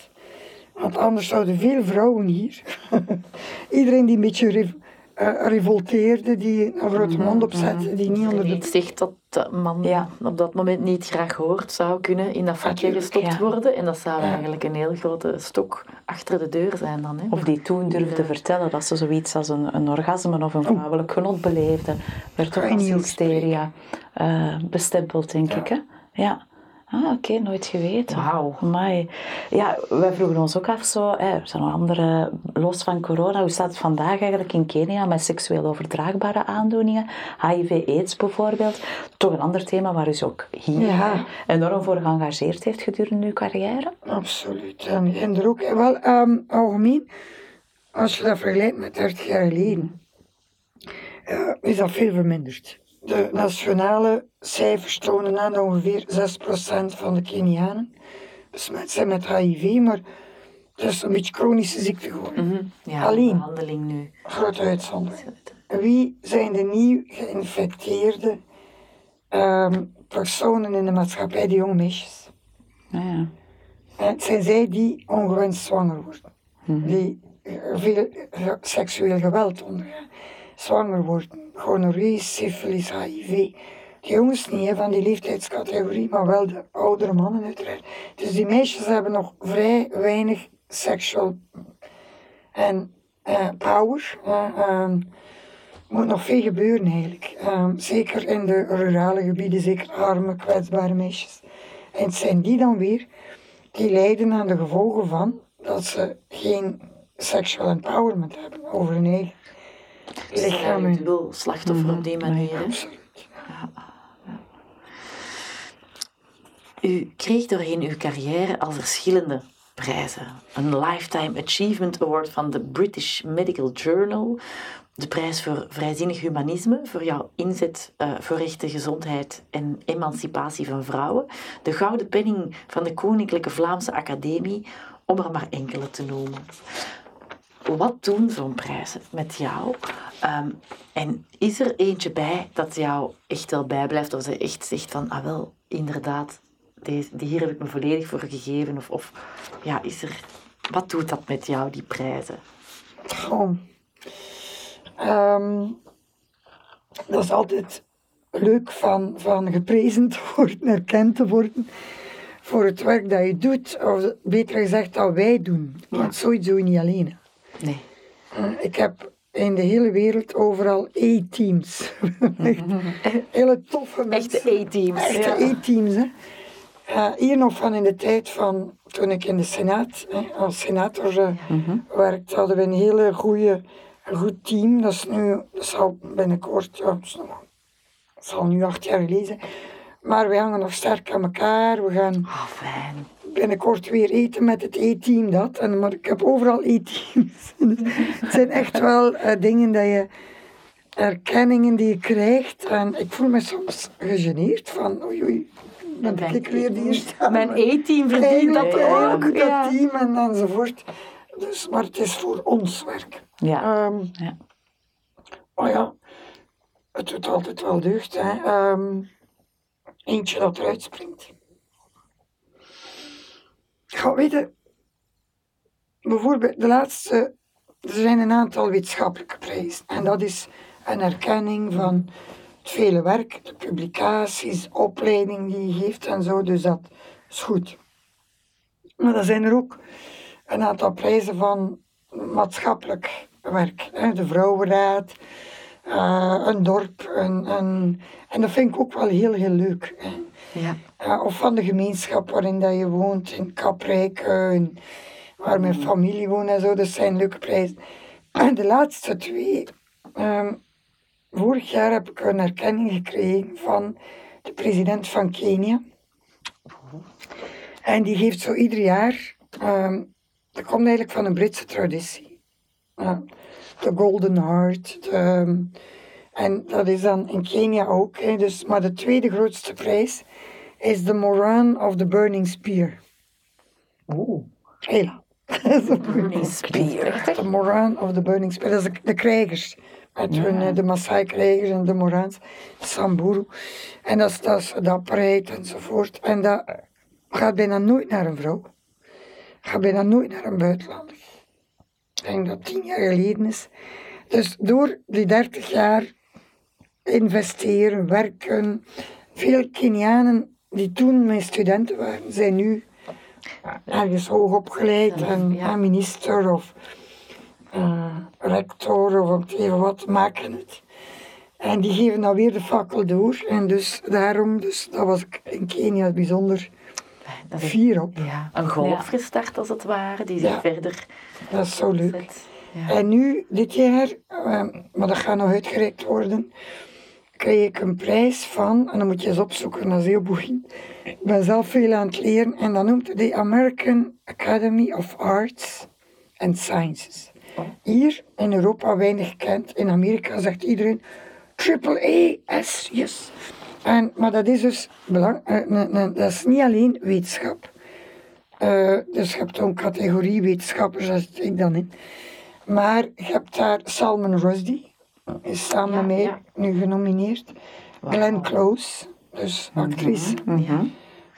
Want anders zouden veel vrouwen hier, iedereen die een beetje rev- eh, revolteerde, die een grote mond opzette, die niet onder Die de zegt dat de man Ja. op dat moment niet graag hoort, zou kunnen in dat vakje gestopt ja. worden. En dat zou Ja. eigenlijk een heel grote stok achter de deur zijn dan. Hè. Of die toen durfde vertellen dat ze zoiets als een, een orgasme of een vrouwelijk genot beleefde, werd je als hysteria eh, bestempeld, denk ik. Hè? Ja. Ah, oké, nooit geweten. Wauw. Amai. Ja, wij vroegen ons ook af zo, hè, er zijn nog andere, los van corona, hoe staat het vandaag eigenlijk in Kenia met seksueel overdraagbare aandoeningen? HIV-AIDS bijvoorbeeld. Toch een ander thema waar u ook hier Ja. enorm voor geëngageerd heeft gedurende uw carrière. Absoluut. En, en er ook, wel, ehm, algemeen, als je dat vergelijkt met 30 jaar geleden, eh, is dat veel verminderd. De nationale cijfers tonen aan dat ongeveer 6% van de Kenianen besmet zijn met HIV, maar het is een beetje chronische ziekte geworden. Mhm. Ja, Alleen. behandeling nu. Grote uitzondering. Wie zijn de nieuw geïnfecteerde ehm, personen in de maatschappij, die jonge meisjes? Ja, ja. En het zijn zij die ongewenst zwanger worden. Die eh, veel eh, seksueel geweld ondergaan. Zwanger worden. Gonorree, syfilis, HIV. De jongens niet van die leeftijdscategorie, maar wel de oudere mannen uiteraard. Dus die meisjes hebben nog vrij weinig seksual en eh, power. eh, ehm, moet nog veel gebeuren eigenlijk. Ehm, zeker in de rurale gebieden, zeker arme, kwetsbare meisjes. En het zijn die dan weer die lijden aan de gevolgen van dat ze geen sexual empowerment hebben over hun eigen een en- dubbel slachtoffer op die manier. hè. U kreeg doorheen uw carrière al verschillende prijzen. Een Lifetime Achievement Award van de British Medical Journal. De prijs voor vrijzinnig humanisme, voor jouw inzet eh, voor rechten, gezondheid en emancipatie van vrouwen. De Gouden Penning van de Koninklijke Vlaamse Academie, om er maar enkele te noemen. Wat doen zo'n prijzen met jou? Ehm, en is er eentje bij dat jou echt wel bijblijft? Of ze echt zegt van, ah wel, inderdaad, deze, die hier heb ik me volledig voor gegeven. Of, of ja, is er... Wat doet dat met jou, die prijzen? Ehm, dat is altijd leuk van, van geprezen te worden, erkend te worden voor het werk dat je doet, of beter gezegd dat wij doen. Want je niet alleen. Nee. Eh, Ik heb in de hele wereld overal E-teams. Hele toffe mensen. Echte E-teams. Echte Ja. E-teams. Eh, hier nog van in de tijd van toen ik in de Senaat, hè, als senator eh, werkte, hadden we een hele goede, goed team. Dat is nu, dat zal binnenkort, ja, dat zal nu acht jaar geleden zijn. Maar we hangen nog sterk aan elkaar. We gaan Ah, fijn. Binnenkort weer eten met het E-team dat. En, maar ik heb overal E-teams. Het zijn echt wel eh, dingen dat je, erkenningen die je krijgt. En ik voel me soms gegeneerd van, oei oei, ben ik weer die hier staan. Mijn E-team verdient dat ook. Ja. dat team en, enzovoort. Dus, maar het is voor ons werk. Ja. Ehm, Ja. maar ja, het doet altijd wel deugd. Hè. Ehm, eentje dat eruit springt. Ga weten, bijvoorbeeld de laatste, er zijn een aantal wetenschappelijke prijzen. En dat is een erkenning van het vele werk, de publicaties, opleiding die je geeft en zo. Dus dat is goed. Maar dan zijn er ook een aantal prijzen van maatschappelijk werk. De Vrouwenraad, eh, een dorp. Een, en dat vind ik ook wel heel, heel leuk. Ja. Ja, of van de gemeenschap waarin dat je woont, in Kaprijk, eh, waar mijn familie woont en zo. Dat zijn leuke prijzen. En de laatste twee, ehm, vorig jaar heb ik een erkenning gekregen van de president van Kenia. En die geeft zo ieder jaar, ehm, dat komt eigenlijk van een Britse traditie. Ja, de Golden Heart. de, ehm, en dat is dan in Kenia ook. Hè, dus, maar de tweede grootste prijs is de Moran of the Burning Spear. Oeh. Hela. Burning Spear. De Moran of the Burning Spear. Dat is de, de krijgers. Met hun, eh, de Maasai-krijgers en de Morans. De Samburu. En dat is, dat is dapperheid enzovoort. En dat gaat bijna nooit naar een vrouw. Gaat bijna nooit naar een buitenlander. Ik denk dat tien jaar geleden is. Dus door die dertig jaar investeren, werken. Veel Kenianen die toen mijn studenten waren, zijn nu ergens hoog opgeleid en Ja. minister of eh, rector of even wat maken het. En die geven dan weer de fakkel door. En dus daarom, dus, dat was ik in Kenia bijzonder Dat is fier op. ja, een golf Ja. gestart als het ware, die zich Ja. verder Dat is zo leuk. Ja. En nu, dit jaar, eh, maar dat gaat nog uitgereikt worden, kreeg ik een prijs van, en dan moet je eens opzoeken, dat is heel boeiend. Ik ben zelf veel aan het leren en dat noemt de American Academy of Arts and Sciences. Hier in Europa weinig gekend, in Amerika zegt iedereen triple S, yes. En, maar dat is dus belang, eh, dat is niet alleen wetenschap. Eh, dus je hebt ook categorie wetenschappers, daar zit ik dan in. Maar je hebt daar Salman Rushdie, is samen Ja, met mij ja. nu genomineerd. Glenn Close, dus actrice.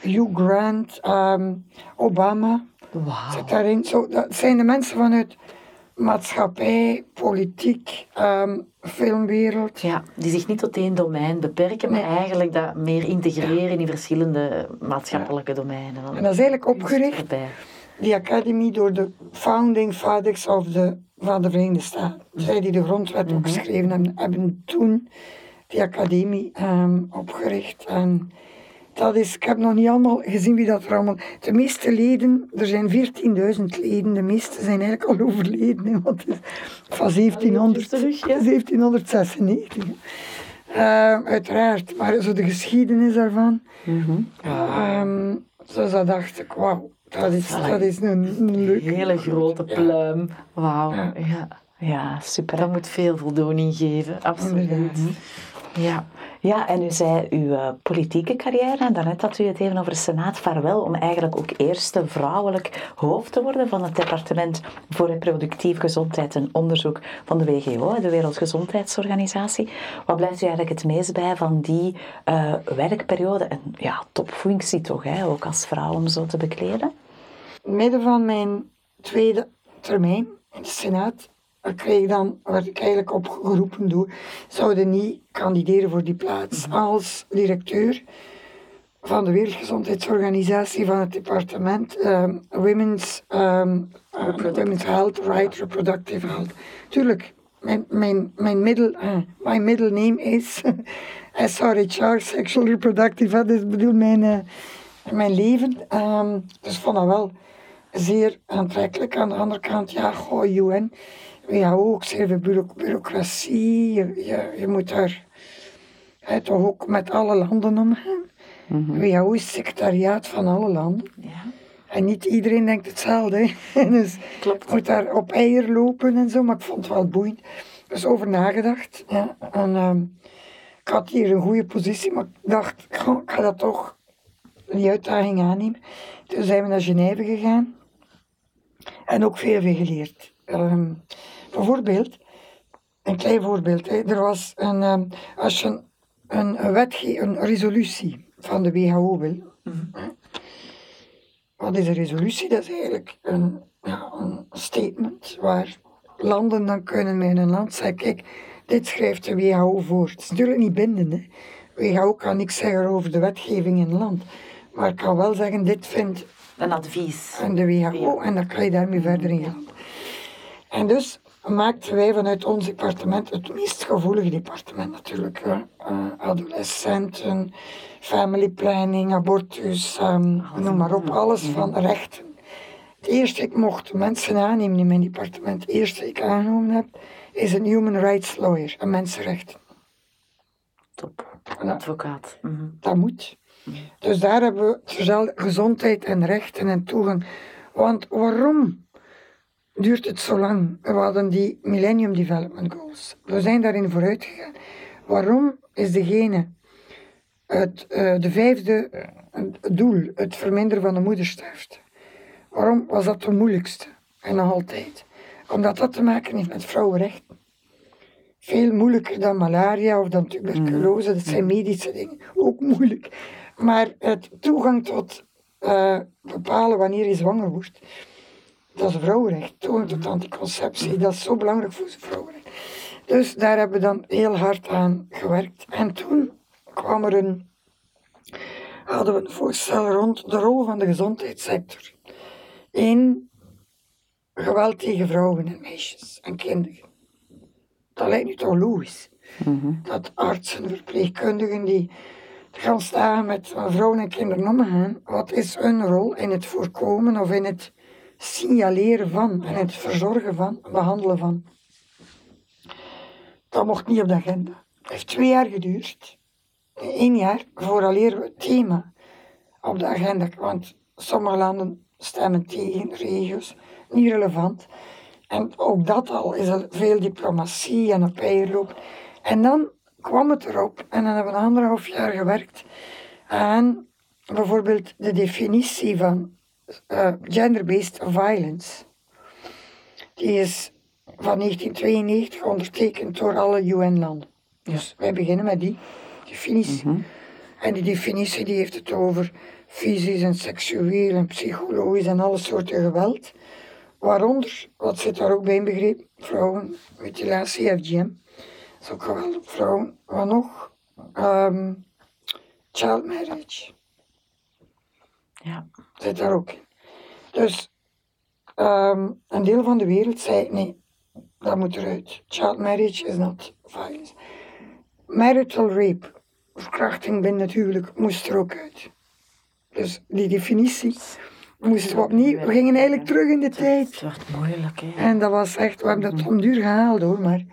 Hugh Grant, ehm, Obama Wauw. zit daarin. Zo, dat zijn de mensen vanuit maatschappij, politiek, ehm, filmwereld. Ja, die zich niet tot één domein beperken, maar eigenlijk dat meer integreren in verschillende maatschappelijke domeinen. En dat is eigenlijk opgericht die academy door de founding fathers of de, van de Verenigde Staten. Zij die de grondwet ook geschreven hebben, hebben toen die academie ehm, opgericht. En dat is, ik heb nog niet allemaal gezien wie dat er allemaal... De meeste leden, er zijn 14.000 leden, de meeste zijn eigenlijk al overleden. hè, Want het is van 1700, terug, ja. 1796. Ehm, uiteraard, maar zo de geschiedenis daarvan. Ehm, dus dat dacht ik, wauw, dat is, dat is een, een leuk... Hele grote pluim. Wauw. Ja. Ja. Ja, super. Dat moet veel voldoening geven, absoluut. Ja. Ja, en u zei uw eh, politieke carrière, en daarnet had u het even over de Senaat vaarwel, om eigenlijk ook eerste vrouwelijk hoofd te worden van het departement voor reproductieve gezondheid en onderzoek van de WGO, de Wereldgezondheidsorganisatie. Wat blijft u eigenlijk het meest bij van die eh, werkperiode en ja, topfunctie toch, hè, ook als vrouw om zo te bekleden? Midden van mijn tweede termijn in de Senaat ik kreeg dan, werd ik eigenlijk opgeroepen door, zouden niet kandideren voor die plaats als directeur van de Wereldgezondheidsorganisatie van het departement ehm, Women's, Women's Health, Right, Reproductive Health. Tuurlijk, mijn, mijn, mijn middel, eh, mijn middle name is SRHR, Sexual Reproductive Health, dus bedoel mijn, eh, mijn leven. Ehm, dus vond dat wel zeer aantrekkelijk. Aan de andere kant, ja, goh, UN, WHO, ook zeer veel bureau- bureaucratie. Je, je, je moet daar hè, toch ook met alle landen omgaan. WHO is het secretariaat van alle landen. Ja. En niet iedereen denkt hetzelfde. dus Klopt. moet daar op eier lopen en zo, maar ik vond het wel boeiend. Dus over nagedacht. Ja. En, ehm, ik had hier een goede positie, maar ik dacht, ik ga dat toch die uitdaging aannemen. Toen zijn we naar Genève gegaan en ook veel geleerd. Ehm, bijvoorbeeld, een klein voorbeeld, hè. er was een, ehm, als je een, een, een wetge- een resolutie van de WHO wil, hè. wat is een resolutie? Dat is eigenlijk een, ja, een statement waar landen dan kunnen met een land zeggen, kijk, dit schrijft de WHO voor. Het is natuurlijk niet bindend, hè. WHO kan niks zeggen over de wetgeving in een land. Maar ik kan wel zeggen, dit vindt Een advies. aan de WHO en dan kan je daarmee verder in gaan. En dus maakten wij vanuit ons departement het meest gevoelige departement natuurlijk. hè. Eh, adolescenten, family planning, abortus, ehm, noem maar op, alles van rechten. Het eerste ik mocht mensen aannemen in mijn departement, het eerste ik aangenomen heb, is een human rights lawyer, een mensenrecht. Top. Een advocaat. Mhm. Dat moet. Dus daar hebben we zowel gezondheid en rechten en toegang. Want waarom duurt het zo lang? We hadden die Millennium Development Goals. We zijn daarin vooruit gegaan. Waarom is degene, het, eh, de vijfde doel, het verminderen van de moedersterfte, waarom was dat de moeilijkste? En nog altijd. Omdat dat te maken heeft met vrouwenrechten. Veel moeilijker dan malaria of dan tuberculose, dat zijn medische dingen. Ook moeilijk. Maar het toegang tot eh, bepalen wanneer je zwanger wordt, dat is vrouwenrecht. Toegang tot anticonceptie, dat is zo belangrijk voor zijn vrouwenrecht. Dus daar hebben we dan heel hard aan gewerkt. En toen kwam er een, hadden we een voorstel rond de rol van de gezondheidssector in geweld tegen vrouwen en meisjes en kinderen. Dat lijkt nu toch logisch. Dat artsen, verpleegkundigen die gaan staan met vrouwen en kinderen omgaan, wat is hun rol in het voorkomen of in het signaleren van en het verzorgen van, behandelen van. Dat mocht niet op de agenda. Het heeft twee jaar geduurd, één jaar, vooraleer we het thema op de agenda. Want sommige landen stemmen tegen, regio's, niet relevant. En ook dat al is er veel diplomatie en op eierloop. En dan kwam het erop en dan hebben we anderhalf jaar gewerkt aan bijvoorbeeld de definitie van eh, gender-based violence. Die is van 1992 ondertekend door alle UN-landen. Dus wij beginnen met die definitie. En die definitie die heeft het over fysisch en seksueel en psychologisch en alle soorten geweld. Waaronder, wat zit daar ook bij inbegrepen? Vrouwen, mutilatie, FGM. Dat is ook geweld op vrouwen. Wat nog? Ehm, child marriage Ja. zit daar ook in. Dus ehm, een deel van de wereld zei nee, dat moet eruit. Child marriage is not violence. Marital rape, verkrachting binnen het huwelijk, moest er ook uit. Dus die definitie moesten we opnieuw. We gingen eigenlijk terug in de tijd. Het wordt moeilijk, hè. En dat was echt, we hebben dat om duur gehaald hoor, maar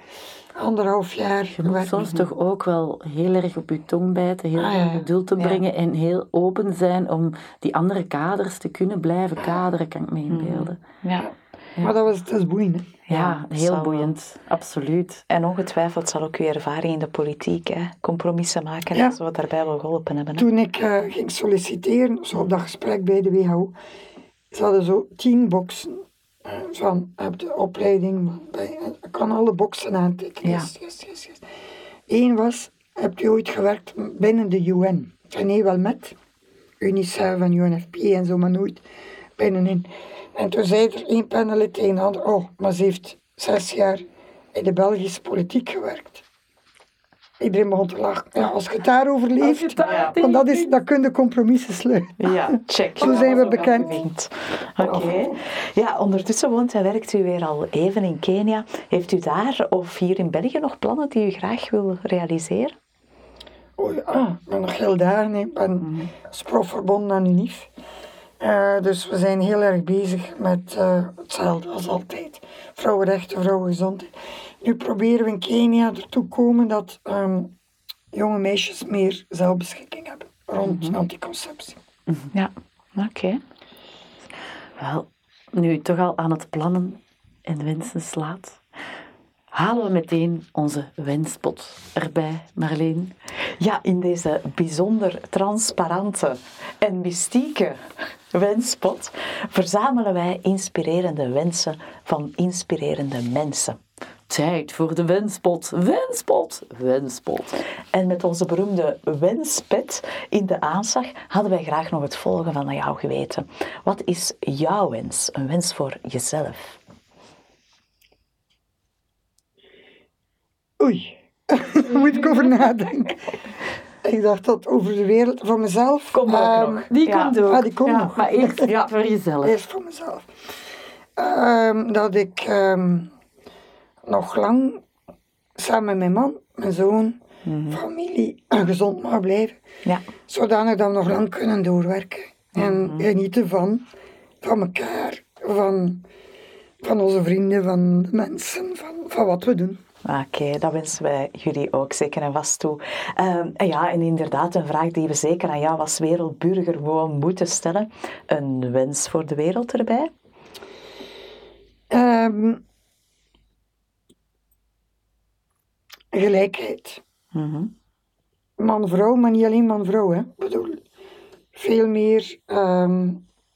anderhalf jaar. Je moet soms toch ook wel heel erg op je tong bijten, heel Ah, ja. geduld te Ja. brengen en heel open zijn om die andere kaders te kunnen blijven kaderen, kan ik me inbeelden. Ja. Maar dat was, dat is boeiend. hè. Ja, heel zal wel. boeiend, absoluut. En ongetwijfeld zal ook uw ervaring in de politiek, hè, compromissen maken Ja. en zo daarbij wel geholpen hebben. Hè? Toen ik eh, ging solliciteren, zo op dat gesprek bij de WHO, ze hadden zo tien boxen eh, van heb de opleiding, bij, ik kan alle boxen aantikken. Ja. Yes, yes. Eén was, hebt u ooit gewerkt binnen de UN? Zei nee, wel met UNICEF en UNFP en zo, maar nooit binnenin. En toen zei er één tegen de ander, oh, maar ze heeft zes jaar in de Belgische politiek gewerkt. Iedereen begon te lachen. Ja, als je het daarover leeft, daar want dat, is, dat kun je compromissen sluiten. Ja, check. Zo zijn we bekend. Oké. Ja, ondertussen woont en werkt u weer al even in Kenia. Heeft u daar of hier in België nog plannen die u graag wil realiseren? Oh ja, ik ben nog heel dagen. Ik ben prof verbonden aan UNIF. Eh, dus we zijn heel erg bezig met eh, hetzelfde als altijd. Vrouwenrechten, vrouwengezondheid. Nu proberen we in Kenia ertoe komen dat ehm, jonge meisjes meer zelfbeschikking hebben rond anticonceptie. Ja, oké. Wel, nu toch al aan het plannen en wensen slaat, halen we meteen onze wenspot erbij, Marleen. Ja, in deze bijzonder transparante en mystieke wenspot verzamelen wij inspirerende wensen van inspirerende mensen. Tijd voor de wenspot, wenspot, wenspot. En met onze beroemde wenspet in de aanslag hadden wij graag nog het volgende van jou geweten. Wat is jouw wens? Een wens voor jezelf? Oei, daar moet ik over nadenken. Ik dacht dat over de wereld, voor mezelf. Kom ook ehm, nog. Die Ja. komt ook. Ah, die komt Ja, nog. Maar eerst ja. voor jezelf. Eerst voor mezelf. ehm, dat ik ehm, nog lang samen met mijn man, mijn zoon, familie gezond mag blijven. Ja. Zodanig dat we nog lang kunnen doorwerken. En genieten van, van elkaar, van, van onze vrienden, van de mensen, van, van wat we doen. Oké, dat wensen wij jullie ook zeker en vast toe. Ehm, en ja, en inderdaad, een vraag die we zeker aan jou als wereldburger gewoon moeten stellen. Een wens voor de wereld erbij? Ehm, gelijkheid. Mhm. Man-vrouw, maar niet alleen man-vrouw. hè. Ik bedoel, veel meer ehm,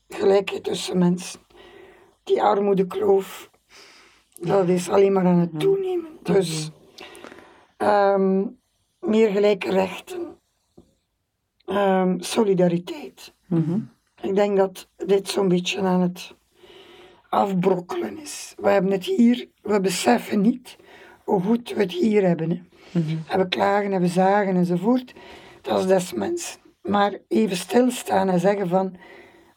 gelijkheid tussen mensen. Die armoedekloof, dat is alleen maar aan het toenemen. Dus ehm, meer gelijke rechten, Ehm, solidariteit. Ik denk dat dit zo'n beetje aan het afbrokkelen is. We hebben het hier, we beseffen niet hoe goed we het hier hebben. Hè. En we klagen en we zagen enzovoort. Dat is des mensen. Maar even stilstaan en zeggen van,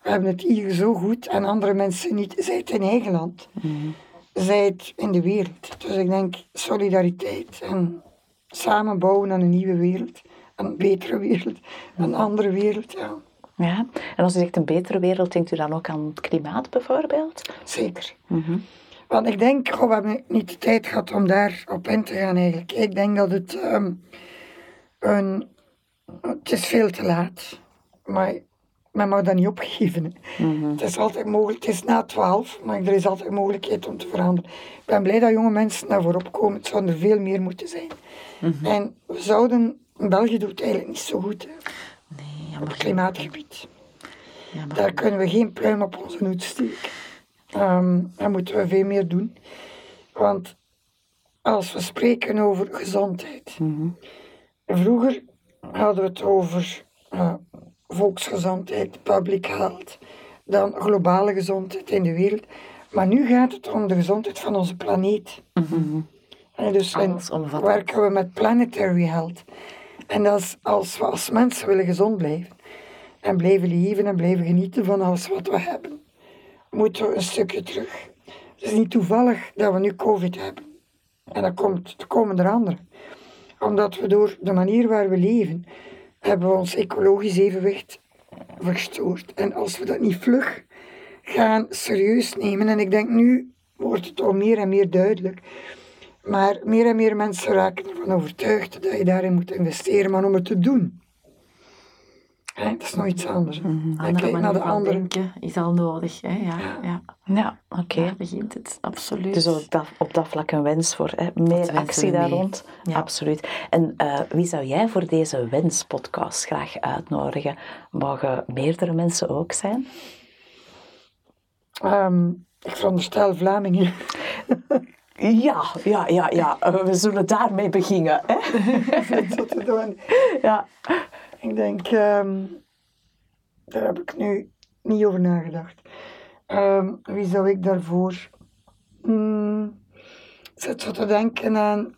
we hebben het hier zo goed en andere mensen niet. Zij het in eigen land. Zij het in de wereld. Dus ik denk solidariteit en samen bouwen aan een nieuwe wereld. Een betere wereld, een andere wereld, ja. Ja, en als u zegt een betere wereld, denkt u dan ook aan het klimaat bijvoorbeeld? Zeker. Want ik denk, goh, we hebben niet de tijd gehad om daar op in te gaan eigenlijk. Ik denk dat het ehm, een... Het is veel te laat. Maar men mag dat niet opgeven. hè. Het is altijd mogelijk, het is na twaalf, maar er is altijd mogelijkheid om te veranderen. Ik ben blij dat jonge mensen naar voorop komen. Het zou er veel meer moeten zijn. En we zouden... België doet het eigenlijk niet zo goed hè, Nee, op het klimaatgebied. jammer. Daar kunnen we geen pluim op onze hoed steken. Ehm daar moeten we veel meer doen. Want als we spreken over gezondheid. Vroeger hadden we het over eh, volksgezondheid, public health. Dan globale gezondheid in de wereld. Maar nu gaat het om de gezondheid van onze planeet. En dus en Allesomvattend. werken we met planetary health. En dat is als we als mensen willen gezond blijven. En blijven leven en blijven genieten van alles wat we hebben. Moeten we een stukje terug. Het is niet toevallig dat we nu COVID hebben. En dan komt, er komen er. Omdat we door de manier waar we leven, hebben we ons ecologisch evenwicht verstoord. En als we dat niet vlug gaan serieus nemen, en ik denk nu wordt het al meer en meer duidelijk, maar meer en meer mensen raken ervan overtuigd dat je daarin moet investeren, maar om het te doen. Hè, dat is nog iets anders. hè. Dan Andere manier de van andere. denken is al nodig. Hè? Ja, ja. Ja, oké. Daar begint het, absoluut. Dus op dat, op dat vlak een wens voor hè? meer actie daar mee. rond. Ja. Absoluut. En eh, wie zou jij voor deze wenspodcast graag uitnodigen? Mogen meerdere mensen ook zijn? Ehm, ik veronderstel Vlamingen. Ja, ja, ja, ja. Eh, We zullen daarmee beginnen. Hè? Ja. Ik denk, ehm, daar heb ik nu niet over nagedacht. Ehm, wie zou ik daarvoor? Hmm, zit zo te denken aan.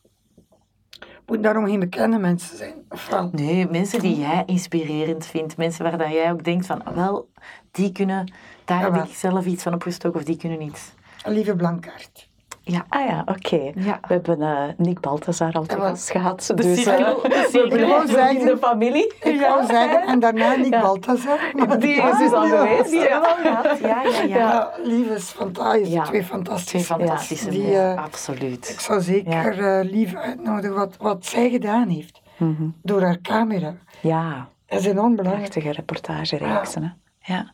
Moet daarom geen bekende mensen zijn? Nee, mensen die jij inspirerend vindt. Mensen waar dat jij ook denkt van, ah, wel, die kunnen, daar heb ik zelf iets van opgestoken of die kunnen iets. Een lieve Blankaart. Ja. Ah ja, oké. Ja. We hebben eh Nick Balthazar al te gast gehad. De dus cirkel, eh, de cirkel. zeggen- in de familie. Ik wou zeggen, en daarna Nick Ja. Balthazar. Die is dus al Ah, geweest. Die hebben we al gehad. Ja, ja, ja. Ja, lief is fantastisch. Ja. Twee fantastische. Twee fantastische Die, mensen, eh, absoluut. Ik zou zeker lief uitnodigen wat, wat zij gedaan heeft. Mhm. Door haar camera. Ja, Dat is enorm belangrijk. prachtige reportagereeksen. Hè? Ja.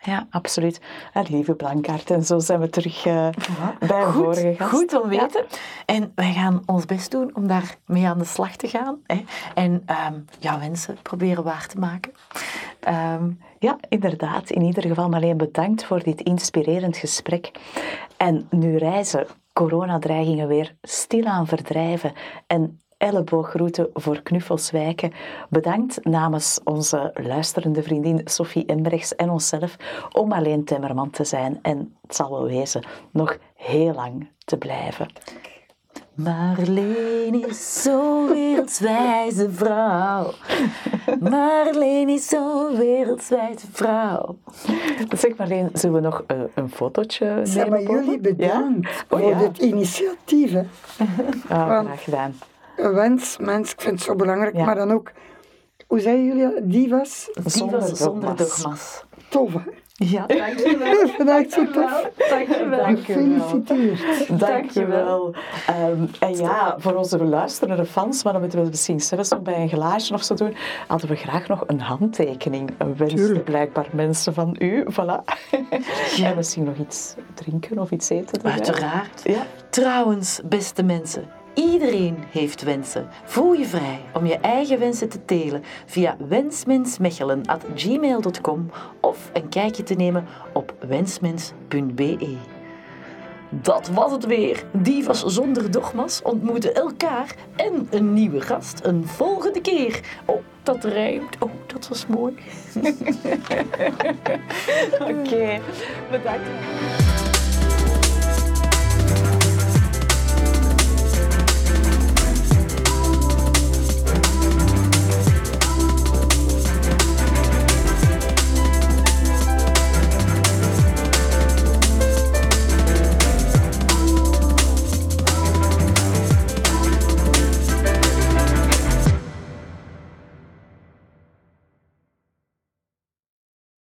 Ja, absoluut. En lieve Blankaart. En zo zijn we terug eh, bij een vorige gast. goed om weten. En wij gaan ons best doen om daarmee aan de slag te gaan. Hè. En ehm jouw wensen proberen waar te maken. Ehm, Ja, inderdaad. In ieder geval alleen bedankt voor dit inspirerend gesprek. En nu reizen coronadreigingen weer stilaan verdrijven en ellebooggroeten voor knuffels wijken. Bedankt namens onze luisterende vriendin Sophie Embrechts en onszelf om alleen Timmerman te zijn en het zal wel wezen nog heel lang te blijven. Marleen is zo'n wereldswijze vrouw. Marleen is zo'n wereldswijze vrouw. Zeg Marleen, zullen we nog eh, een fotootje Zeg nemen? maar boven? jullie bedankt Ja? Oh, voor dit initiatief. hè. Ah, graag gedaan. Een wens, mens, ik vind het zo belangrijk, Ja. maar dan ook, hoe zei jullie, divas? Zonder Divas zonder dogma's. dogma's. Tof, hè? Ja, dankjewel. Ik vind het echt zo tof. Dankjewel. Gefeliciteerd. Dankjewel. Ehm en ja, voor onze luisterende fans, maar dan moeten we misschien zelfs nog bij een glaasje of zo doen, hadden we graag nog een handtekening. Een wens Tuurlijk. blijkbaar mensen van u, voilà. En misschien nog iets drinken of iets eten. Uiteraard. Ja. Trouwens, beste mensen, iedereen heeft wensen. Voel je vrij om je eigen wensen te delen via wensmensmechelen.gmail.com of een kijkje te nemen op wensmens.be. Dat was het weer. Divas zonder dogma's ontmoeten elkaar en een nieuwe gast een volgende keer. Oh, dat rijmt. Oh, dat was mooi. Oké, bedankt.